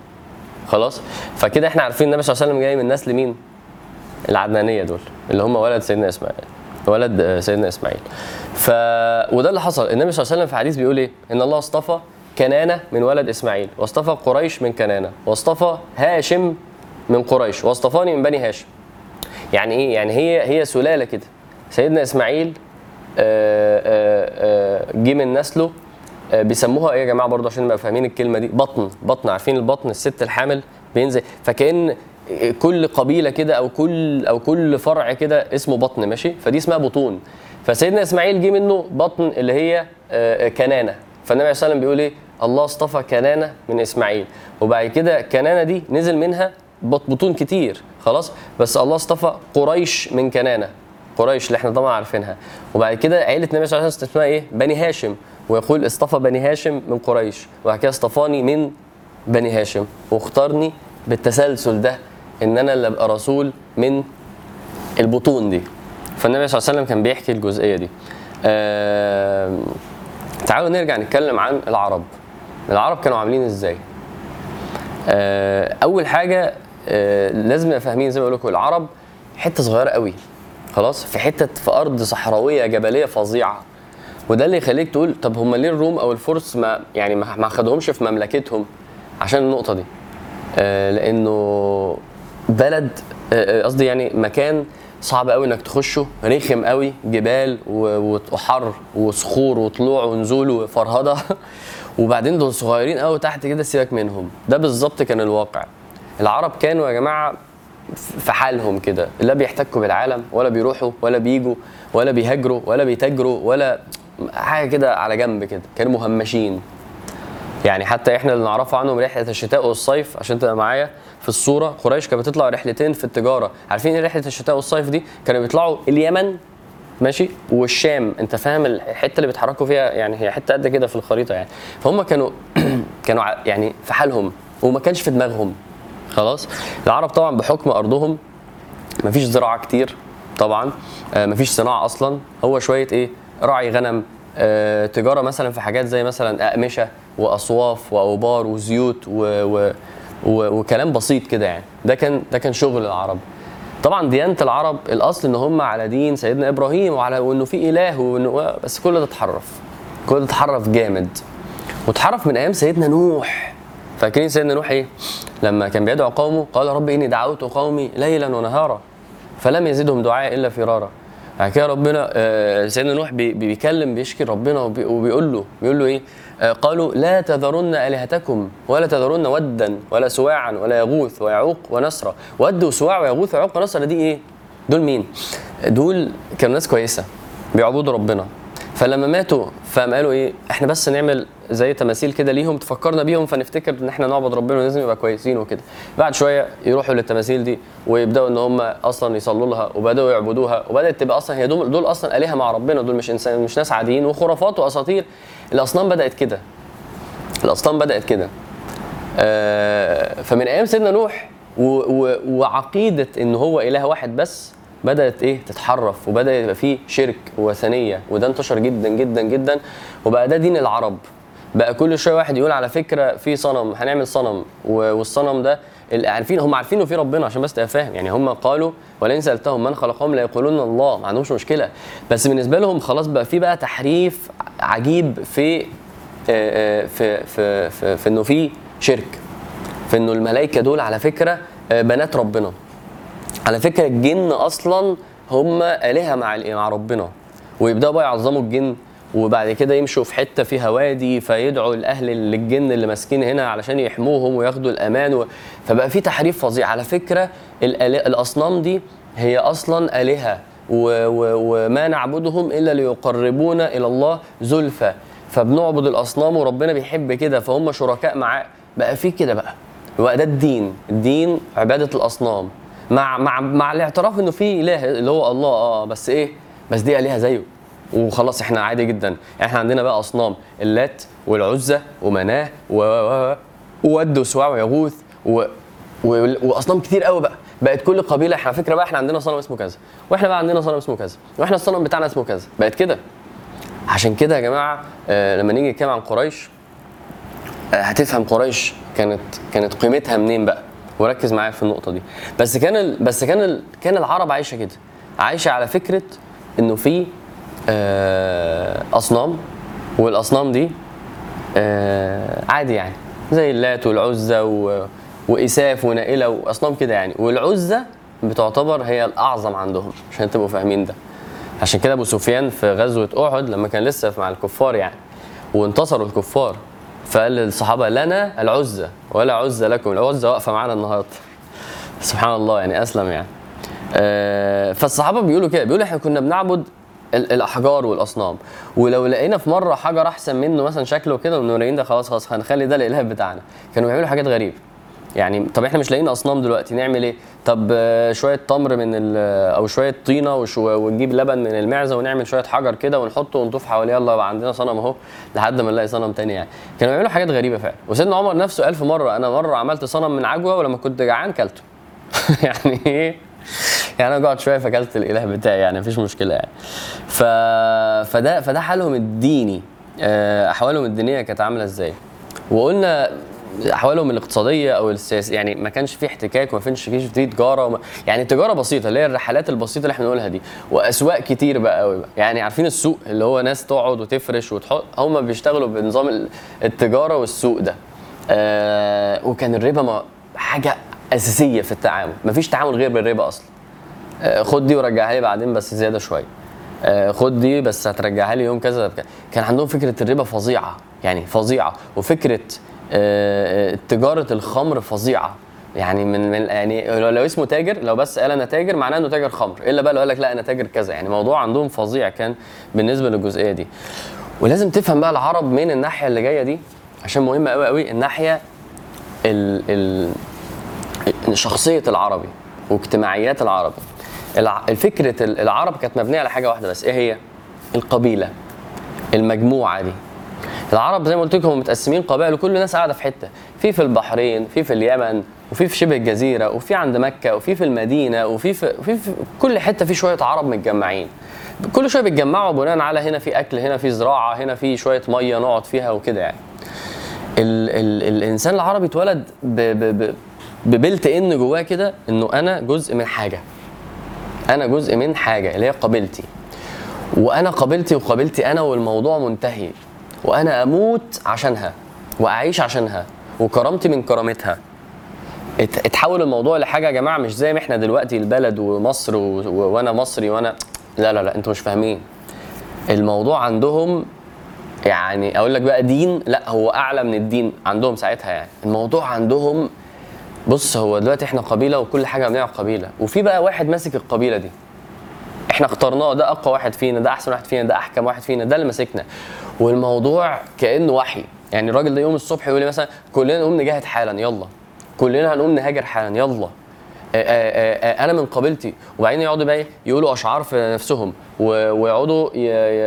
خلاص؟ فكده إحنا عارفين النبي صلى الله عليه وسلم جاي من نسل مين العدنانية دول اللي هم ولد سيدنا إسماعيل. ولد آه، سيدنا إسماعيل. ف وده اللي حصل. النبي صلى الله عليه وسلم في حديث بيقول إيه؟ إن الله اصطفى كنانة من ولد إسماعيل. واصطفى قريش من كنانة. واصطفى هاشم من قريش. واصطفاني من بني هاشم. يعني إيه؟ يعني هي هي سلالة كده. سيدنا إسماعيل جه من نسله. آه، بيسموها إيه يا جماعة برضه عشان نبقى فاهمين الكلمة دي؟ بطن. بطن. عارفين البطن؟ الست الحامل بينزل. فكأن كل قبيلة كده أو كل أو كل فرع كده اسمه بطن ماشي؟ فدي اسمها بطون. فسيدنا إسماعيل جه منه بطن اللي هي آه، كنانة. فالنبي عليه الصلاة والسلام بيقول إيه؟ الله اصطفى كنانة من إسماعيل. وبعد كده كنانة دي نزل منها بط- بطون كتير. خلاص؟ بس الله اصطفى قريش من كنانة. قريش اللي إحنا طبعا عارفينها. وبعد كده عيلة النبي صلى الله عليه وسلم اسمها إيه؟ بني هاشم. ويقول اصطفى بني هاشم من قريش. وبعد كده اصطفاني من بني هاشم. واختارني بالتسلسل ده إن أنا اللي أبقى رسول من البطون دي. فالنبي صلى الله عليه وسلم كان بيحكي الجزئية دي. آم، تعالوا نرجع نتكلم عن العرب. العرب كانوا عاملين إزاي؟ آه، أول حاجة آه، لازم نبقى فاهمين زي ما بقول لكم العرب حتة صغيرة قوي. خلاص في حتة في أرض صحراوية جبلية فظيعة. وده اللي يخليك تقول طب هم ليه الروم أو الفرس ما يعني ما خدهمش في مملكتهم؟ عشان النقطة دي. آه، لأنه بلد آه، آه، قصدي يعني مكان صعب قوي إنك تخشه رخم قوي جبال وحر وصخور وطلوع ونزول وفرهدة. وبعدين دول صغيرين قوي تحت كده سيبك منهم. ده بالظبط كان الواقع. العرب كانوا يا جماعة في حالهم كده. لا بيحتكوا بالعالم ولا بيروحوا ولا بيجوا ولا بيهاجروا ولا بيتاجروا ولا حاجة كده على جنب كده. كانوا مهمشين. يعني حتى إحنا اللي نعرفه عنهم رحلة الشتاء والصيف عشان تبقى معايا في الصورة. قريش كانت بتطلع رحلتين في التجارة. عارفين إيه رحلة الشتاء والصيف دي؟ كانوا بيطلعوا اليمن ماشي والشام. أنت فاهم الحتة اللي بيتحركوا فيها؟ يعني هي حتة قد كده في الخريطة يعني. فهم كانوا كانوا يعني في حالهم وما كانش في دماغهم. خلاص؟ العرب طبعا بحكم أرضهم مفيش زراعة كتير طبعا آه، مفيش صناعة أصلا. هو شوية إيه؟ راعي غنم آه، تجارة مثلا في حاجات زي مثلا أقمشة وأصواف وأوبار وزيوت و و و وكلام بسيط كده يعني. ده كان ده كان شغل العرب. طبعا ديانه العرب الأصل إن هم على دين سيدنا إبراهيم وعلى وإنه في إله وإنه بس كل ده اتحرف. كل ده اتحرف جامد. واتحرف من أيام سيدنا نوح. فاكرين سيدنا نوح إيه؟ لما كان بيدعو قومه قال رب إني دعوت قومي ليلا ونهارا فلم يزدهم دعائي إلا فرارا بعد كده ربنا آه، سيدنا نوح بي- بيكلم بيشكي ربنا وبي- وبيقول له بيقول له إيه؟ آه، قالوا لا تذرن آلهتكم ولا تذرن ودا ولا سواعا ولا يغوث ويعوق ونسرا ود وسواع ويغوث ويعوق ونسرا دي إيه؟ دول مين؟ دول كانوا ناس كويسة بيعبدوا ربنا. فلما ماتوا فقام قالوا إيه إحنا بس نعمل زي تماثيل كده ليهم تفكرنا بيهم فنفتكر إن إحنا نعبد ربنا ولازم يبقى كويسين وكده. بعد شوية يروحوا للتماثيل دي ويبدأوا إن هم أصلا يصلوا لها وبدأوا يعبدوها وبدأت تبقى أصلا هي دول, دول أصلا آلهة مع ربنا دول مش إنسان مش ناس عاديين وخرافات وأساطير. الأصنام بدأت كده. الأصنام بدأت كده. آه، فمن أيام سيدنا نوح وعقيدة إن هو إله واحد بس بدأت إيه؟ تتحرف وبدأ يبقى فيه شرك وثنيه وده انتشر جدا جدا جدا وبقى ده دين العرب. بقى كل شوية واحد يقول على فكرة في صنم هنعمل صنم. والصنم ده عارفين هم عارفين انه في ربنا عشان بس تبقى فاهم. يعني هم قالوا ولئن سألتهم من خلقهم لا يقولون الله. ما عندهمش مشكلة. بس بالنسبة لهم خلاص بقى في بقى تحريف عجيب في آه، في في في, في إنه في شرك. في إنه الملائكة دول على فكرة بنات ربنا. على فكرة الجن أصلا هم آلهة مع مع ربنا. ويبدأوا بقى يعظموا الجن وبعد كده يمشوا في حتة فيها وادي فيدعوا الأهل للجن اللي ماسكين هنا علشان يحموهم وياخدوا الأمان و... فبقى في تحريف فظيع. على فكرة الأصنام دي هي أصلا آلهة و... و... وما نعبدهم إلا ليقربونا إلى الله زلفى. فبنعبد الأصنام وربنا بيحب كده فهم شركاء معاه. بقى في كده بقى يبقى ده الدين. الدين عبادة الأصنام. مع مع مع الاعتراف إنه في إله اللي هو الله آه بس إيه؟ بس دي إلهة زيه. وخلاص إحنا عادي جدا. إحنا عندنا بقى أصنام اللات والعزى ومناة و وود وسواع ويغوث و و- وأصنام كتير قوي بقى. بقت كل قبيلة إحنا على فكرة بقى إحنا عندنا صنم اسمه كذا. وإحنا بقى عندنا صنم اسمه كذا. وإحنا الصنم بتاعنا اسمه كذا. بقت كده. عشان كده يا جماعة آه لما نيجي نتكلم عن قريش آه، هتفهم قريش كانت كانت قيمتها منين بقى. وركز معايا في النقطة دي. بس كان ال... بس كان ال... كان العرب عايشة كده. عايشة على فكرة إنه في آه، أصنام والأصنام دي آه، عادي يعني. زي اللات والعزى و... وإساف ونائلة وأصنام كده يعني. والعزى بتعتبر هي الأعظم عندهم عشان تبقوا فاهمين ده. عشان كده أبو سفيان في غزوة أحد لما كان لسه مع الكفار يعني وانتصروا الكفار فقال للصحابة لنا العزى ولا عزى لكم. العزى واقفة معانا النهارده. سبحان الله يعني أسلم يعني. آه، فالصحابة بيقولوا كده بيقولوا إحنا كنا بنعبد ال- الأحجار والأصنام. ولو لقينا في مرة حجر أحسن منه مثلا شكله كده ونورين ده خلاص خلاص هنخلي ده الإله بتاعنا. كانوا بيعملوا حاجات غريبة. يعني طب إحنا مش لاقيين أصنام دلوقتي نعمل إيه؟ طب آه، شوية تمر من ال- أو شوية طينة وشو ونجيب لبن من المعزة ونعمل شوية حجر كده ونحطه ونطوف حواليه يلا عندنا صنم أهو لحد ما نلاقي صنم تاني يعني. كانوا بيعملوا حاجات غريبة فعلا. وسيدنا عمر نفسه قال في مرة أنا مرة عملت صنم من عجوة ولما كنت جعان كلته. يعني إيه؟ يعني أنا قعدت شوية فاكلت الإله بتاعي يعني مفيش مشكلة يعني. ف... فده فده حالهم الديني. آه، أحوالهم الدينية كانت عاملة إزاي؟ وقلنا أحوالهم الاقتصادية أو السياسية يعني ما كانش في احتكاك وما كانش في في تجارة وما يعني تجارة بسيطة اللي هي الرحلات البسيطة اللي إحنا بنقولها دي وأسواق كتير بقى قوي بقى. يعني عارفين السوق اللي هو ناس تقعد وتفرش وتحط هم بيشتغلوا بنظام ال- التجارة والسوق ده. آه وكان الربا ما حاجة أساسية في التعامل. مفيش تعامل غير بالربا أصلا. آه، خد دي ورجعها لي بعدين بس زيادة شوية. آه، خد دي بس هترجعها لي يوم كذا. كان عندهم فكرة الربا فظيعة يعني فظيعة. وفكرة تجارة الخمر فظيعة. يعني من, من يعني لو لو اسمه تاجر لو بس قال أنا تاجر معناه إنه تاجر خمر. إلا بقى لو قال لك لا أنا تاجر كذا. يعني موضوع عندهم فظيع كان بالنسبة للجزئية دي. ولازم تفهم بقى العرب من الناحية اللي جاية دي عشان مهمه قوي قوي الناحية ال ال شخصية العربي واجتماعيات العربي. الع- الفكرة ال- العرب كانت مبنية على حاجة واحدة بس. إيه هي؟ القبيلة. المجموعة دي. العرب زي ما قلت لكم متقسمين قبائل وكل الناس قاعدة في حتة. في في البحرين في في اليمن وفي في شبه الجزيرة وفي عند مكة وفي في المدينة وفي في, في, في كل حتة في شوية عرب متجمعين. كل شوية بيتجمعوا بناء على هنا في أكل هنا في زراعة هنا في شوية مية نقعد فيها وكده يعني. ال ال الإنسان العربي اتولد ببلت ان جواه كده إنه أنا جزء من حاجة. أنا جزء من حاجة اللي هي قبيلتي. وأنا قبيلتي وقبيلتي أنا والموضوع منتهي. وأنا أموت عشانها وأعيش عشانها وكرامتي من كرامتها. ات- اتحول الموضوع لحاجة يا جماعة مش زي ما إحنا دلوقتي البلد ومصر و... و... وأنا مصري وأنا لا لا لا أنتوا مش فاهمين. الموضوع عندهم يعني أقول لك بقى دين لا هو أعلى من الدين عندهم ساعتها يعني. الموضوع عندهم بص هو دلوقتي إحنا قبيلة وكل حاجة بنعمل قبيلة. وفي بقى واحد ماسك القبيلة دي. إحنا اخترناه ده أقوى واحد فينا ده أحسن واحد فينا ده أحكم واحد فينا ده اللي ماسكنا. والموضوع كأنه وحي. يعني الراجل ده يوم الصبح يقول لي مثلا كلنا نقوم نجاهد حالا يلا. كلنا هنقوم نهاجر حالا يلا. آه، آه، أنا من قبيلتي. وبعدين يقعدوا بقى إيه؟ يقولوا أشعار في نفسهم ويقعدوا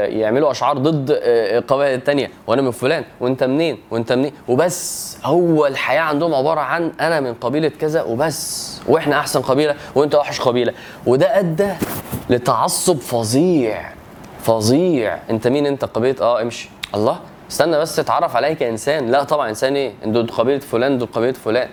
يعملوا أشعار ضد القبائل التانية. وأنا من فلان وأنت منين وأنت منين؟ وبس. هو الحياة عندهم عبارة عن أنا من قبيلة كذا وبس. وإحنا أحسن قبيلة وأنت اوحش قبيلة. وده أدى لتعصب فظيع. فظيع. انت مين انت؟ قبيلة آه امشي. الله. استنى بس اتعرف عليا كانسان لا طبعا إنسان إيه؟ دول قبيلة فلان دول قبيلة فلان.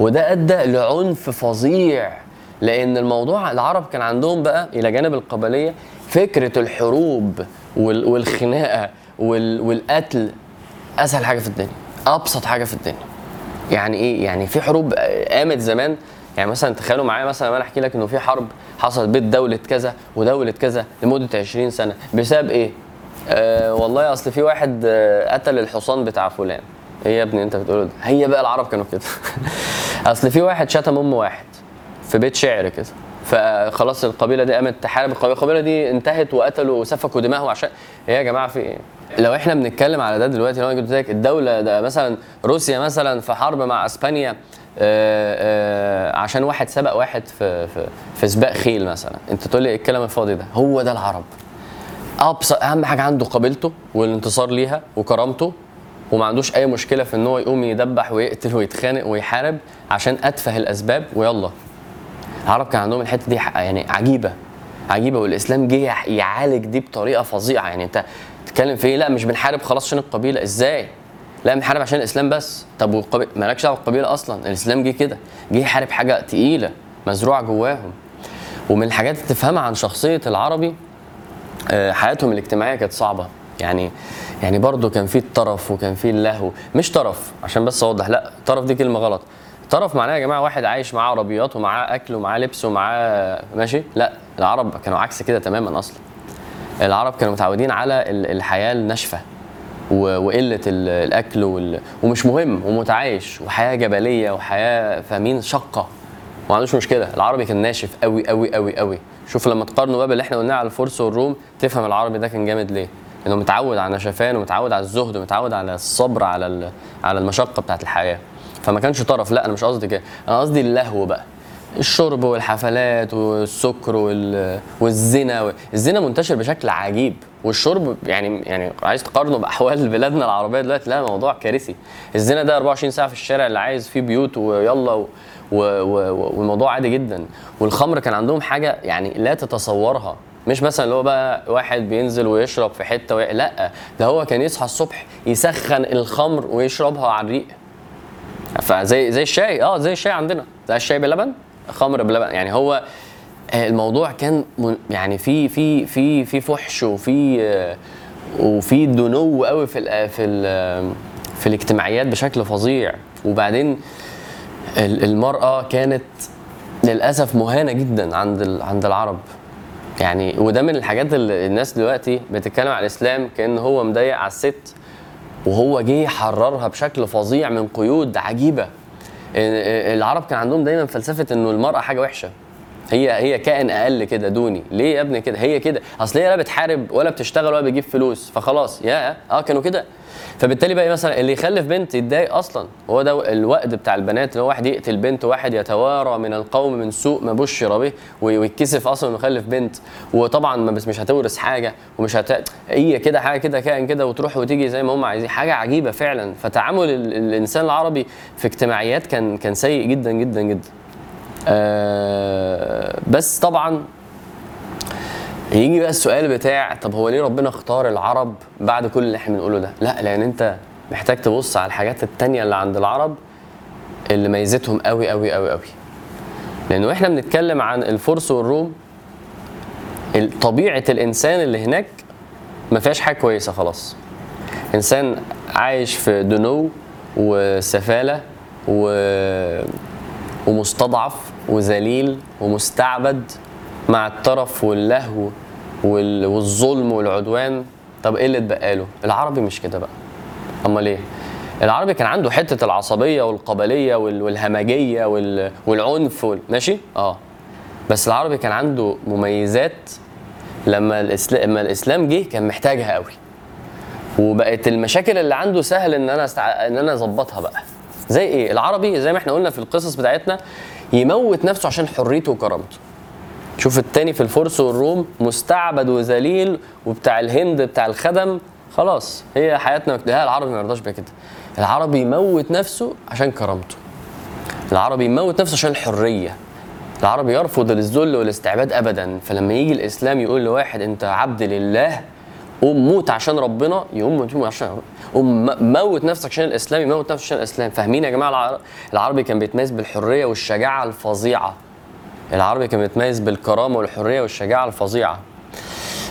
وده أدى لعنف فظيع. لأن الموضوع العرب كان عندهم بقى إلى جانب القبلية فكرة الحروب وال- والخناقة وال- والقتل. أسهل حاجة في الدنيا. أبسط حاجة في الدنيا. يعني إيه؟ يعني في حروب قامت زمان. يعني مثلا تخيلوا معايا مثلا أنا أحكي لك إنه في حرب حصلت بين دولة كذا ودولة كذا لمدة 20 سنة. بسبب إيه؟ آه والله أصل في واحد آه قتل الحصان بتاع فلان. إيه يا ابني أنت بتقوله ده؟ هي بقى العرب كانوا كده. أصل في واحد شتم أم واحد في بيت شعر كده. فخلاص القبيلة دي قامت تحارب. القبيلة القبيله دي انتهت وقتلوا وسفكوا دماءهم عشان إيه يا جماعة في إيه؟ لو إحنا بنتكلم على ده دلوقتي لو أنا قلت لك الدولة ده مثلا روسيا مثلا في حرب مع إسبانيا عشان واحد سبق واحد في في في سباق خيل مثلا. أنت تقول لي إيه الكلام الفاضي ده؟ هو ده العرب. ابسط أهم حاجة عنده قبيلته والانتصار ليها وكرامته وما عندوش أي مشكلة في إن هو يقوم يدبح ويقتل ويتخانق ويحارب عشان أتفه الأسباب ويلا. العرب كان عندهم الحتة دي يعني عجيبة عجيبة والإسلام جه يعالج دي بطريقة فظيعة. يعني أنت تتكلم في إيه؟ لا مش بنحارب خلاص عشان القبيلة. إزاي؟ لا بنحارب عشان الإسلام بس. طب والقبيله مالكش دعوة بالقبيلة أصلا. الإسلام جه كده. جه يحارب حاجة تقيلة مزروعة جواهم. ومن الحاجات اللي تفهمها عن شخصية العربي آه، حياتهم الاجتماعية كانت صعبة. يعني يعني برضه كان في الطرف وكان في اللهو. مش طرف عشان بس أوضح. لا طرف دي كلمة غلط. طرف معناها يا جماعة واحد عايش معاه عربيات ومعاه أكل ومعاه لبس ومعاه ماشي؟ لا العرب كانوا عكس كده تماما أصلا. العرب كانوا متعودين على ال- الحياة الناشفة. وقلة ال- الأكل وال... ومش مهم ومتعايش وحياة جبلية وحياة فاهمين شقه ما عندوش مشكلة. العربي كان ناشف قوي قوي قوي قوي شوف لما تقارنوا بقى باللي إحنا قلناه على الفرس والروم تفهم العربي ده كان جامد ليه. إنه متعود على النشفان ومتعود على الزهد ومتعود على الصبر على على المشقة بتاعت الحياة. فما كانش طرف. لا أنا مش قصدي كده. أنا قصدي اللهو بقى. الشرب والحفلات والسكر وال... والزنا الزنا منتشر بشكل عجيب. والشرب يعني يعني عايز تقارنه بأحوال بلادنا العربية دلوقتي لا موضوع كارثي. الزنا ده 24 ساعة في الشارع اللي عايز فيه بيوت ويلا و... و... و... والموضوع عادي جدا. والخمر كان عندهم حاجة يعني لا تتصورها. مش مثلا اللي هو بقى واحد بينزل ويشرب في حتة وي... لا ده هو كان يصحى الصبح يسخن الخمر ويشربها على الريق. فزي زي الشاي آه زي الشاي عندنا. زي الشاي بلبن خمر بلبن. يعني هو الموضوع كان يعني في في في في فحش وفي آه، وفي دنو قوي في ال في في الاجتماعيات بشكل فظيع. وبعدين ال- المرأة كانت للأسف مهانة جدا عند عند العرب. يعني وده من الحاجات اللي الناس دلوقتي بتتكلم على الإسلام كأن هو مضايق على الست وهو جه يحررها بشكل فظيع من قيود عجيبة. ال- العرب كان عندهم دايما فلسفة إنه المرأة حاجة وحشة. هي هي كائن أقل كده دوني. ليه يا ابني كده؟ هي كده. أصل هي لا بتحارب ولا بتشتغل ولا بتجيب فلوس فخلاص. يا آه كانوا كده. فبالتالي بقى مثلا اللي يخلف بنت يتضايق أصلا. هو ده الوقت بتاع البنات اللي هو واحد يقتل بنت واحد يتوارى من القوم من سوء ما بشر به وي- ويتكسف أصلا إنه يخلف بنت. وطبعا مش هتورث حاجة ومش هت هي كده حاجة كده كائن كده وتروح وتيجي زي ما هم عايزين. حاجة عجيبة فعلا. فتعامل ال- الإنسان العربي في اجتماعيات كان كان سيء جدا جدا جدا. آه بس طبعا يجي بقى السؤال بتاع طب هو ليه ربنا اختار العرب بعد كل اللي إحنا بنقوله ده؟ لا لأن أنت محتاج تبص على الحاجات التانية اللي عند العرب اللي ميزتهم قوي قوي قوي قوي. لأنه إحنا بنتكلم عن الفرس والروم ال- طبيعة الإنسان اللي هناك ما فيهاش حاجة كويسة خلاص إنسان عايش في دنو وسفالة و... ومستضعف وذليل ومستعبد مع الترف واللهو وال... والظلم والعدوان. طب إيه اللي اتبقى له؟ العربي مش كده بقى. أمال إيه؟ العربي كان عنده حتة العصبية والقبلية وال... والهمجية وال... والعنف وال... ماشي؟ آه. بس العربي كان عنده مميزات لما الاسلام لما الإسلام جه كان محتاجها قوي. وبقت المشاكل اللي عنده سهل إن أنا استع... إن أنا أظبطها بقى. زي إيه؟ العربي زي ما إحنا قلنا في القصص بتاعتنا يموت نفسه عشان حريته وكرامته. شوف التاني في الفرس والروم مستعبد وذليل وبتاع الهند بتاع الخدم. خلاص هي حياتنا لا العربي ما يرضاش بكده العربي يموت نفسه عشان كرامته. العربي يموت نفسه عشان الحريه العربي يرفض الذل والاستعباد ابدا. فلما يجي الإسلام يقول لواحد أنت عبد لله قوم موت عشان ربنا يقوم موت عشان موت نفسك عشان الإسلام يموت نفسه عشان الإسلام. فاهمين يا جماعة؟ العر- العربي كان بيتميز بالحرية والشجاعة الفظيعة. العربي كان بيتميز بالكرامة والحرية والشجاعة الفظيعة.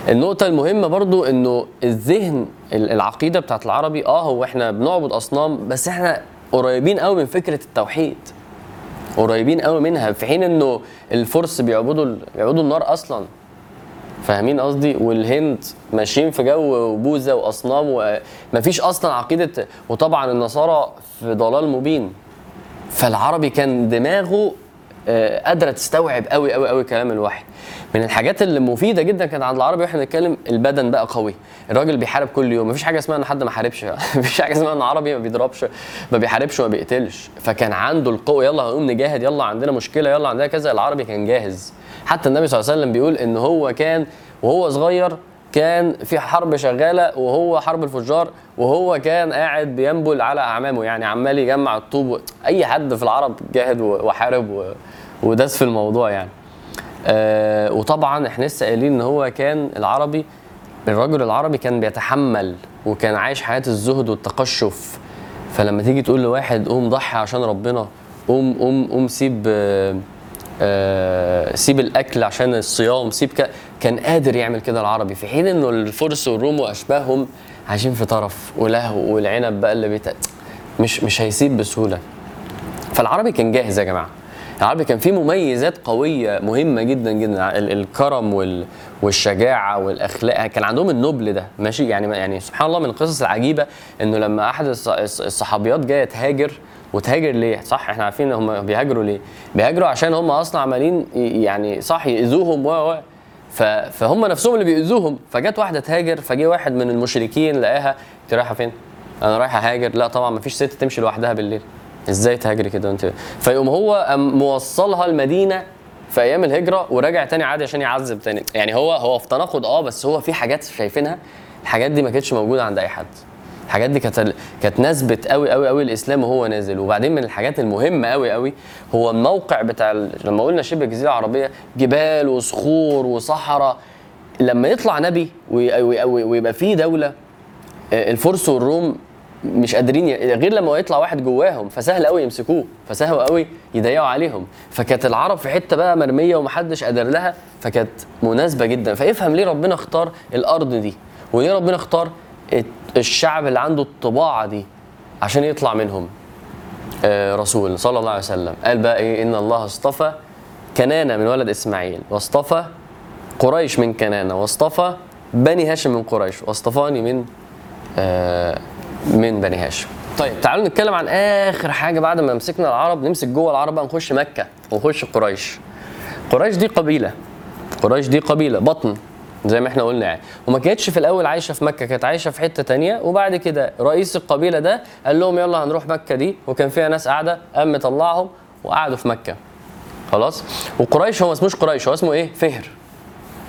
النقطة المهمة برضو إنه الذهن ال- العقيدة بتاعت العربي آه هو إحنا بنعبد أصنام بس إحنا قريبين قوي من فكرة التوحيد. قريبين قوي منها في حين إنه الفرس بيعبدوا بيعبدوا النار أصلا. فاهمين قصدي؟ والهند ماشيين في جو بوذا وأصنام ومفيش أصلا عقيدة وطبعا النصارى في ضلال مبين. فالعربي كان دماغه آه، قادرة تستوعب قوي قوي قوي كلام الوحي. من الحاجات اللي مفيدة جدا كانت عند العربي وإحنا بنتكلم البدن بقى قوي. الراجل بيحارب كل يوم مفيش حاجة اسمها إن حد ما حاربش مفيش حاجة اسمها إن عربي ما بيضربش ما بيحاربش وما بيقتلش. فكان عنده القوة يلا هنقوم نجاهد يلا عندنا مشكلة يلا عندنا كذا. العربي كان جاهز. حتى النبي صلى الله عليه وسلم بيقول إن هو كان وهو صغير كان في حرب شغالة وهو حرب الفجار وهو كان قاعد بينبل على أعمامه. يعني عمال يجمع الطوب أي حد في العرب جاهد وحارب وداس في الموضوع يعني. آه وطبعا إحنا لسه قايلين إن هو كان العربي الرجل العربي كان بيتحمل وكان عايش حياة الزهد والتقشف. فلما تيجي تقول لواحد قوم ضحي عشان ربنا قوم قوم قوم سيب آه آه سيب الأكل عشان الصيام سيب. كان قادر يعمل كده العربي. في حين إنه الفرس والروم وأشباههم عايشين في طرف ولهو والعنب بقى اللي بيت... مش مش هيسيب بسهولة. فالعربي كان جاهز يا جماعة. العربي كان فيه مميزات قوية مهمة جدا جدا. ال- الكرم وال والشجاعة والأخلاق. كان عندهم النبل ده ماشي؟ يعني يعني سبحان الله من القصص العجيبة إنه لما أحد الص- الص- الصحابيات جاية تهاجر. وتهاجر ليه؟ صح إحنا عارفين هم بيهاجروا ليه؟ بيهاجروا عشان هم أصلا عمالين يعني صح يأذوهم و فهم نفسهم اللي بيأذوهم. فجت واحدة تهاجر فجه واحد من المشركين لقاها أنت رايحة فين؟ أنا رايحة هاجر لا طبعا مفيش ست تمشي لوحدها بالليل. إزاي تهاجري كده انت فيقوم هو موصلها المدينة في أيام الهجرة وراجع تاني عادي عشان يعذب تاني. يعني هو هو في تناقض آه بس هو في حاجات شايفينها. الحاجات دي ما كانتش موجودة عند أي حد. الحاجات دي كانت كانت نسبت قوي قوي قوي الإسلام وهو نازل. وبعدين من الحاجات المهمة قوي قوي هو الموقع بتاع لما قلنا شبه الجزيرة العربية جبال وصخور وصحراء. لما يطلع نبي وي- وي- وي- ويبقى فيه دولة آه، الفرس والروم مش قادرين ي... غير لما يطلع واحد جواهم فسهل قوي يمسكوه فسهل قوي يضيقوا عليهم. فكانت العرب في حتة بقى مرمية ومحدش قادر لها فكانت مناسبة جدا. فافهم ليه ربنا اختار الأرض دي وليه ربنا اختار الشعب اللي عنده الطباعة دي عشان يطلع منهم. آه، رسول صلى الله عليه وسلم قال بقى إيه؟ إن الله اصطفى كنانة من ولد إسماعيل واصطفى قريش من كنانة واصطفى بني هاشم من قريش واصطفاني من آه، من بني هاشم. طيب تعالوا نتكلم عن آخر حاجة بعد ما مسكنا العرب نمسك جوه العرب نخش مكة ونخش قريش. قريش دي قبيلة. قريش دي قبيلة بطن زي ما إحنا قلنا يعني. وما كانتش في الأول عايشة في مكة كانت عايشة في حتة تانية. وبعد كده رئيس القبيلة ده قال لهم يلا هنروح مكة دي. وكان فيها ناس قاعدة قام مطلعهم وقعدوا في مكة. خلاص؟ وقريش هو ما اسموش قريش هو اسمه إيه؟ فهر.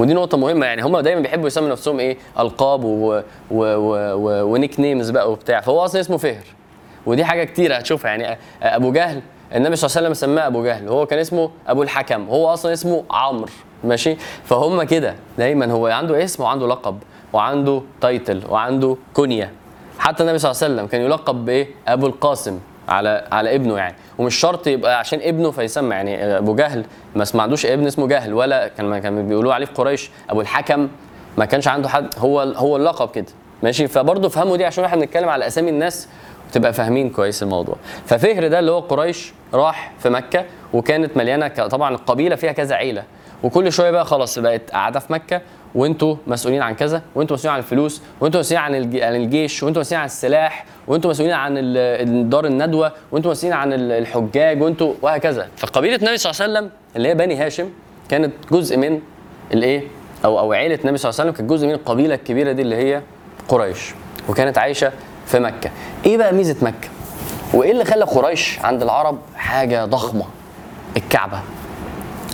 ودي نقطة مهمة يعني هم دايما بيحبوا يسموا نفسهم إيه؟ ألقاب و... و... و... و nicknames بقى وبتاع. فهو أصلا اسمه فهر. ودي حاجة كتير هتشوفها. يعني أبو جهل النبي صلى الله عليه وسلم سماه أبو جهل. وهو كان اسمه أبو الحكم. هو أصلا اسمه عمرو. ماشي؟ فهم كده. دايما هو عنده اسم وعنده لقب وعنده title وعنده كنية. حتى النبي صلى الله عليه وسلم كان يلقب بإيه؟ أبو القاسم. على على ابنه يعني. ومش شرط يبقى عشان ابنه فيسمى يعني أبو جهل. ما عندوش ابن اسمه جهل ولا كان كان بيقولوا عليه في قريش. أبو الحكم ما كانش عنده حد هو هو اللقب كده. ماشي؟ فبرضه فهموا دي عشان إحنا بنتكلم على أسامي الناس وتبقى فاهمين كويس الموضوع. ففهر ده اللي هو قريش راح في مكة وكانت مليانة طبعا القبيله فيها كذا عيلة. وكل شوية بقى خلاص بقت قاعدة في مكة وانتوا مسؤولين عن كذا وانتوا مسؤولين عن الفلوس وانتوا مسؤولين عن عن الجيش وانتوا مسؤولين عن السلاح وانتوا مسؤولين عن دار الندوة وانتوا مسؤولين عن ال- الحجاج وانتوا وهكذا. فقبيلة النبي صلى الله عليه وسلم اللي هي بني هاشم كانت جزء من الإيه؟ أو أو عيلة النبي صلى الله عليه وسلم كانت جزء من القبيلة الكبيرة دي اللي هي قريش. وكانت عايشة في مكة. إيه بقى ميزة مكة؟ وإيه اللي خلى قريش عند العرب حاجة ضخمة؟ الكعبة.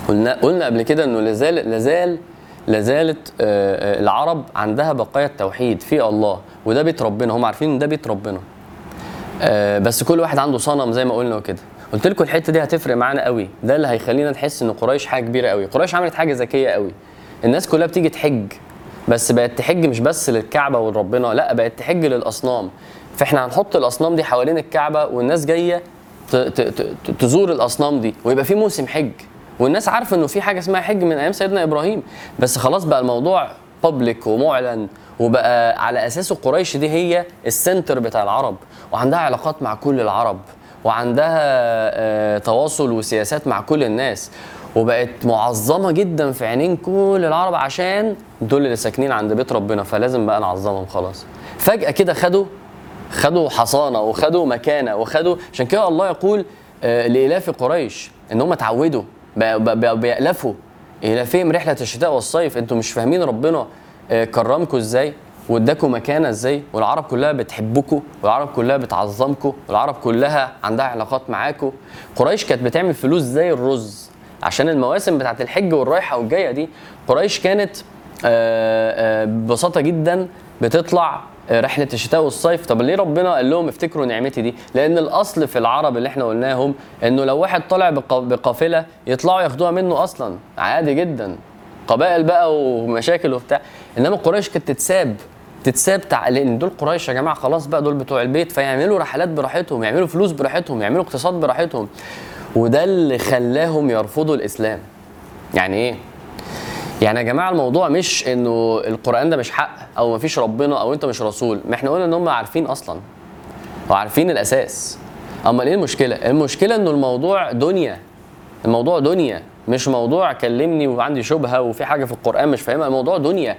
قلنا قلنا قبل كده إنه لازال لازال لازالت آه، آه، العرب عندها بقايا التوحيد في الله وده بيت ربنا هم عارفين إن ده بيت ربنا. آه، بس كل واحد عنده صنم زي ما قلنا وكده. قلت لكم الحتة دي هتفرق معانا قوي. ده اللي هيخلينا نحس إن قريش حاجة كبيرة قوي. قريش عملت حاجة ذكية قوي. الناس كلها بتيجي تحج بس بقت تحج مش بس للكعبة ولربنا لا بقت تحج للأصنام. فإحنا هنحط الأصنام دي حوالين الكعبة والناس جاية تزور الأصنام دي ويبقى في موسم حج. والناس عارفة إنه في حاجة اسمها حج من أيام سيدنا إبراهيم. بس خلاص بقى الموضوع بابليك ومعلن وبقى على اساسه قريش دي هي السنتر بتاع العرب وعندها علاقات مع كل العرب وعندها آه، تواصل وسياسات مع كل الناس. وبقت معظمة جدا في عينين كل العرب عشان دول اللي ساكنين عند بيت ربنا. فلازم بقى نعظمهم خلاص. فجأة كده خدوا خدوا حصانة وخدوا مكانة وخدوا عشان كده الله يقول آه، لإلاف قريش إن هم اتعودوا بقوا- بيألفوا. الافهم رحلة الشتاء والصيف أنتوا مش فاهمين ربنا آه، كرمكم إزاي واداكم مكانة إزاي والعرب كلها بتحبكم والعرب كلها بتعظمكم والعرب كلها عندها علاقات معاكم قريش كانت بتعمل فلوس زي الرز. عشان المواسم بتاعت الحج والرايحة والجاية دي قريش كانت آه، آه، ببساطة جدا بتطلع رحلة الشتاء والصيف. طب ليه ربنا قال لهم افتكروا نعمتي دي؟ لأن الأصل في العرب اللي إحنا قلناهم إنه لو واحد طالع بق- بقافلة يطلعوا ياخدوها منه أصلا. عادي جدا. قبائل بقى ومشاكل وبتاع. إنما قريش كانت تتساب. تتساب. لأن دول قريش يا جماعة خلاص بقى دول بتوع البيت فيعملوا رحلات براحتهم يعملوا فلوس براحتهم يعملوا اقتصاد براحتهم. وده اللي خلاهم يرفضوا الإسلام. يعني إيه؟ يعني يا جماعة الموضوع مش إنه القرآن ده مش حق أو مفيش ربنا أو أنت مش رسول. ما إحنا قلنا إن هم عارفين أصلا وعارفين الأساس. أمال إيه المشكلة؟ المشكلة إنه الموضوع دنيا. الموضوع دنيا مش موضوع كلمني وعندي شبهة وفي حاجة في القرآن مش فاهمها. الموضوع دنيا.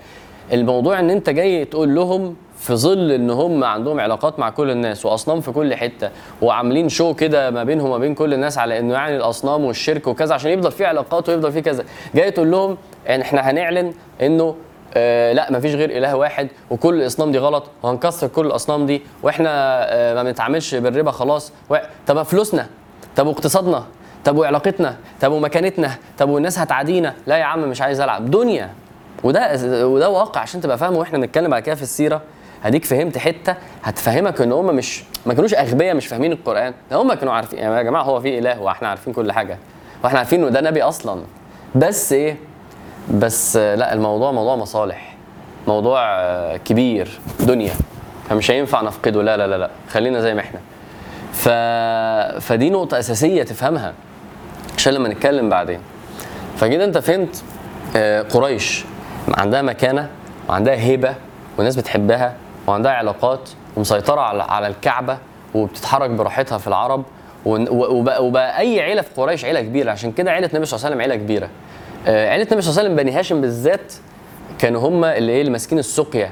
الموضوع إن أنت جاي تقول لهم في ظل إن هم عندهم علاقات مع كل الناس وأصنام في كل حتة وعاملين شو كده ما بينهم وما بين كل الناس على إنه يعني الأصنام والشرك وكذا عشان يفضل في علاقات ويفضل في كذا جاي تقول لهم يعني إحنا هنعلن إنه آه لا مفيش غير إله واحد وكل الأصنام دي غلط وهنكسر كل الأصنام دي وإحنا آه ما بنتعاملش بالربا خلاص و... طب فلوسنا طب واقتصادنا طب وعلاقتنا طب ومكانتنا طب والناس هتعادينا لا يا عم مش عايز ألعب دنيا. وده وده واقع عشان تبقى فاهم وإحنا بنتكلم بعد كده في السيرة. هديك فهمت حتة هتفهمك إن هم مش ما كانوش أغبياء مش فاهمين القرآن. ده هم كانوا عارفين يعني يا جماعة هو في إله وإحنا عارفين كل حاجة. وإحنا عارفين انه ده نبي أصلا. بس إيه؟ بس لا الموضوع موضوع مصالح. موضوع آه، كبير. دنيا. فمش هينفع نفقده. لا لا لا لا. خلينا زي ما إحنا. ف... فدي نقطة أساسية تفهمها. عشان لما نتكلم بعدين. فكده أنت فهمت آه، قريش. عندها مكانة وعندها هيبة والناس بتحبها. وعندها علاقات ومسيطرة على على الكعبة وبتتحرك براحتها في العرب وبقى, وبقى أي عيلة في قريش عيلة كبيرة. عشان كده عيلة النبي صلى الله عليه وسلم عيلة كبيرة. آه، عيلة النبي صلى الله عليه وسلم بني هاشم بالذات كانوا هم اللي إيه اللي ماسكين السقيا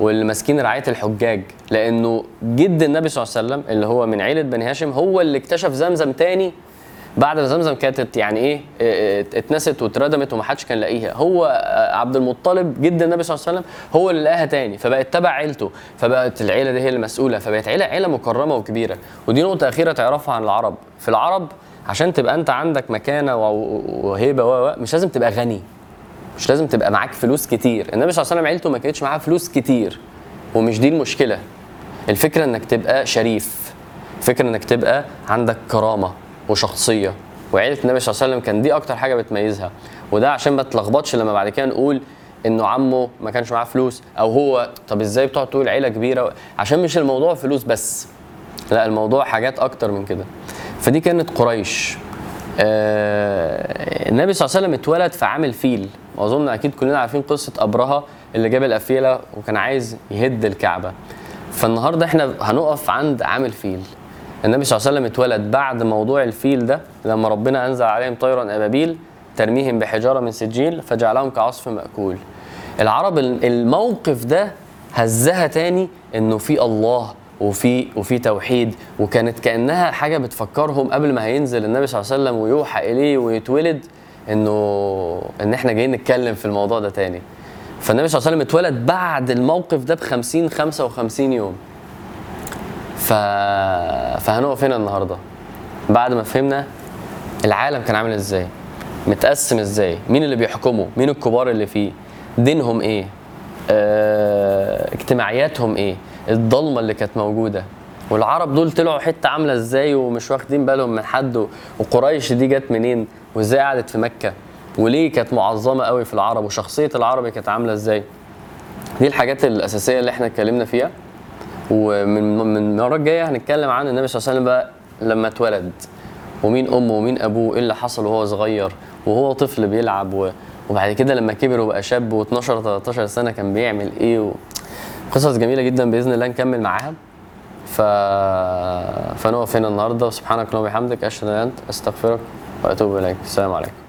واللي ماسكين رعاية الحجاج. لأنه جد النبي صلى الله عليه وسلم اللي هو من عيلة بني هاشم هو اللي اكتشف زمزم تاني بعد ما زمزم كانت يعني إيه آه، آه، اتنست واتردمت ومحدش كان لاقيها. هو آه، عبد المطلب جد النبي صلى الله عليه وسلم هو اللي لقاها تاني فبقت تبع عيلته فبقت العيلة دي هي المسؤوله فبقت عيلة عيلة مكرمة وكبيرة. ودي نقطة أخيرة تعرفها عن العرب. في العرب عشان تبقى أنت عندك مكانة وهيبة و- مش لازم تبقى غني. مش لازم تبقى معاك فلوس كتير. النبي صلى الله عليه وسلم عيلته ما كانتش معاها فلوس كتير. ومش دي المشكلة. الفكرة إنك تبقى شريف. الفكرة إنك تبقى عندك كرامة. وشخصية. وعيلة النبي صلى الله عليه وسلم كان دي أكتر حاجة بتميزها. وده عشان ما تلخبطش لما بعد كده نقول إنه عمه ما كانش معاه فلوس أو هو طب إزاي بتقعد تقول عيلة كبيرة؟ عشان مش الموضوع فلوس بس. لا الموضوع حاجات أكتر من كده. فدي كانت قريش. آه النبي صلى الله عليه وسلم اتولد في عام الفيل. وأظن أكيد كلنا عارفين قصة أبرهة اللي جاب الأفيلة وكان عايز يهد الكعبة. فالنهاردة إحنا هنقف عند عام الفيل. النبي صلى الله عليه وسلم اتولد بعد موضوع الفيل ده لما ربنا أنزل عليهم طيرا أبابيل ترميهم بحجارة من سجيل فجعلهم كعصف مأكول. العرب الموقف ده هزها تاني إنه في الله وفي وفي توحيد وكانت كأنها حاجة بتفكرهم قبل ما هينزل النبي صلى الله عليه وسلم ويوحى إليه ويتولد إنه إن إحنا جايين نتكلم في الموضوع ده تاني. فالنبي صلى الله عليه وسلم اتولد بعد الموقف ده ب 50 55 يوم. ف... فهنقف هنا النهارده. بعد ما فهمنا العالم كان عامل إزاي متقسم إزاي مين اللي بيحكمه مين الكبار اللي فيه دينهم إيه آه... اجتماعياتهم إيه الضلمة اللي كانت موجودة. والعرب دول طلعوا حتة عاملة إزاي ومش واخدين بالهم من حد وقريش دي جت منين وإزاي قعدت في مكة؟ وليه كانت معظمة قوي في العرب وشخصية العربي كانت عاملة إزاي؟ دي الحاجات الأساسية اللي إحنا اتكلمنا فيها. ومن من المرة الجاية هنتكلم عن النبي صلى الله عليه وسلم بقى لما اتولد. ومين أمه ومين أبوه إيه اللي حصل وهو صغير وهو طفل بيلعب. وبعد كده لما كبر وبقى شاب و12 13 سنة كان بيعمل إيه و... قصص جميلة جدا بإذن الله نكمل معاها. ف... فنقف هنا النهارده. وسبحانك اللهم وبحمدك أشهد أن أنت أستغفرك وأتوب إليك. السلام عليكم.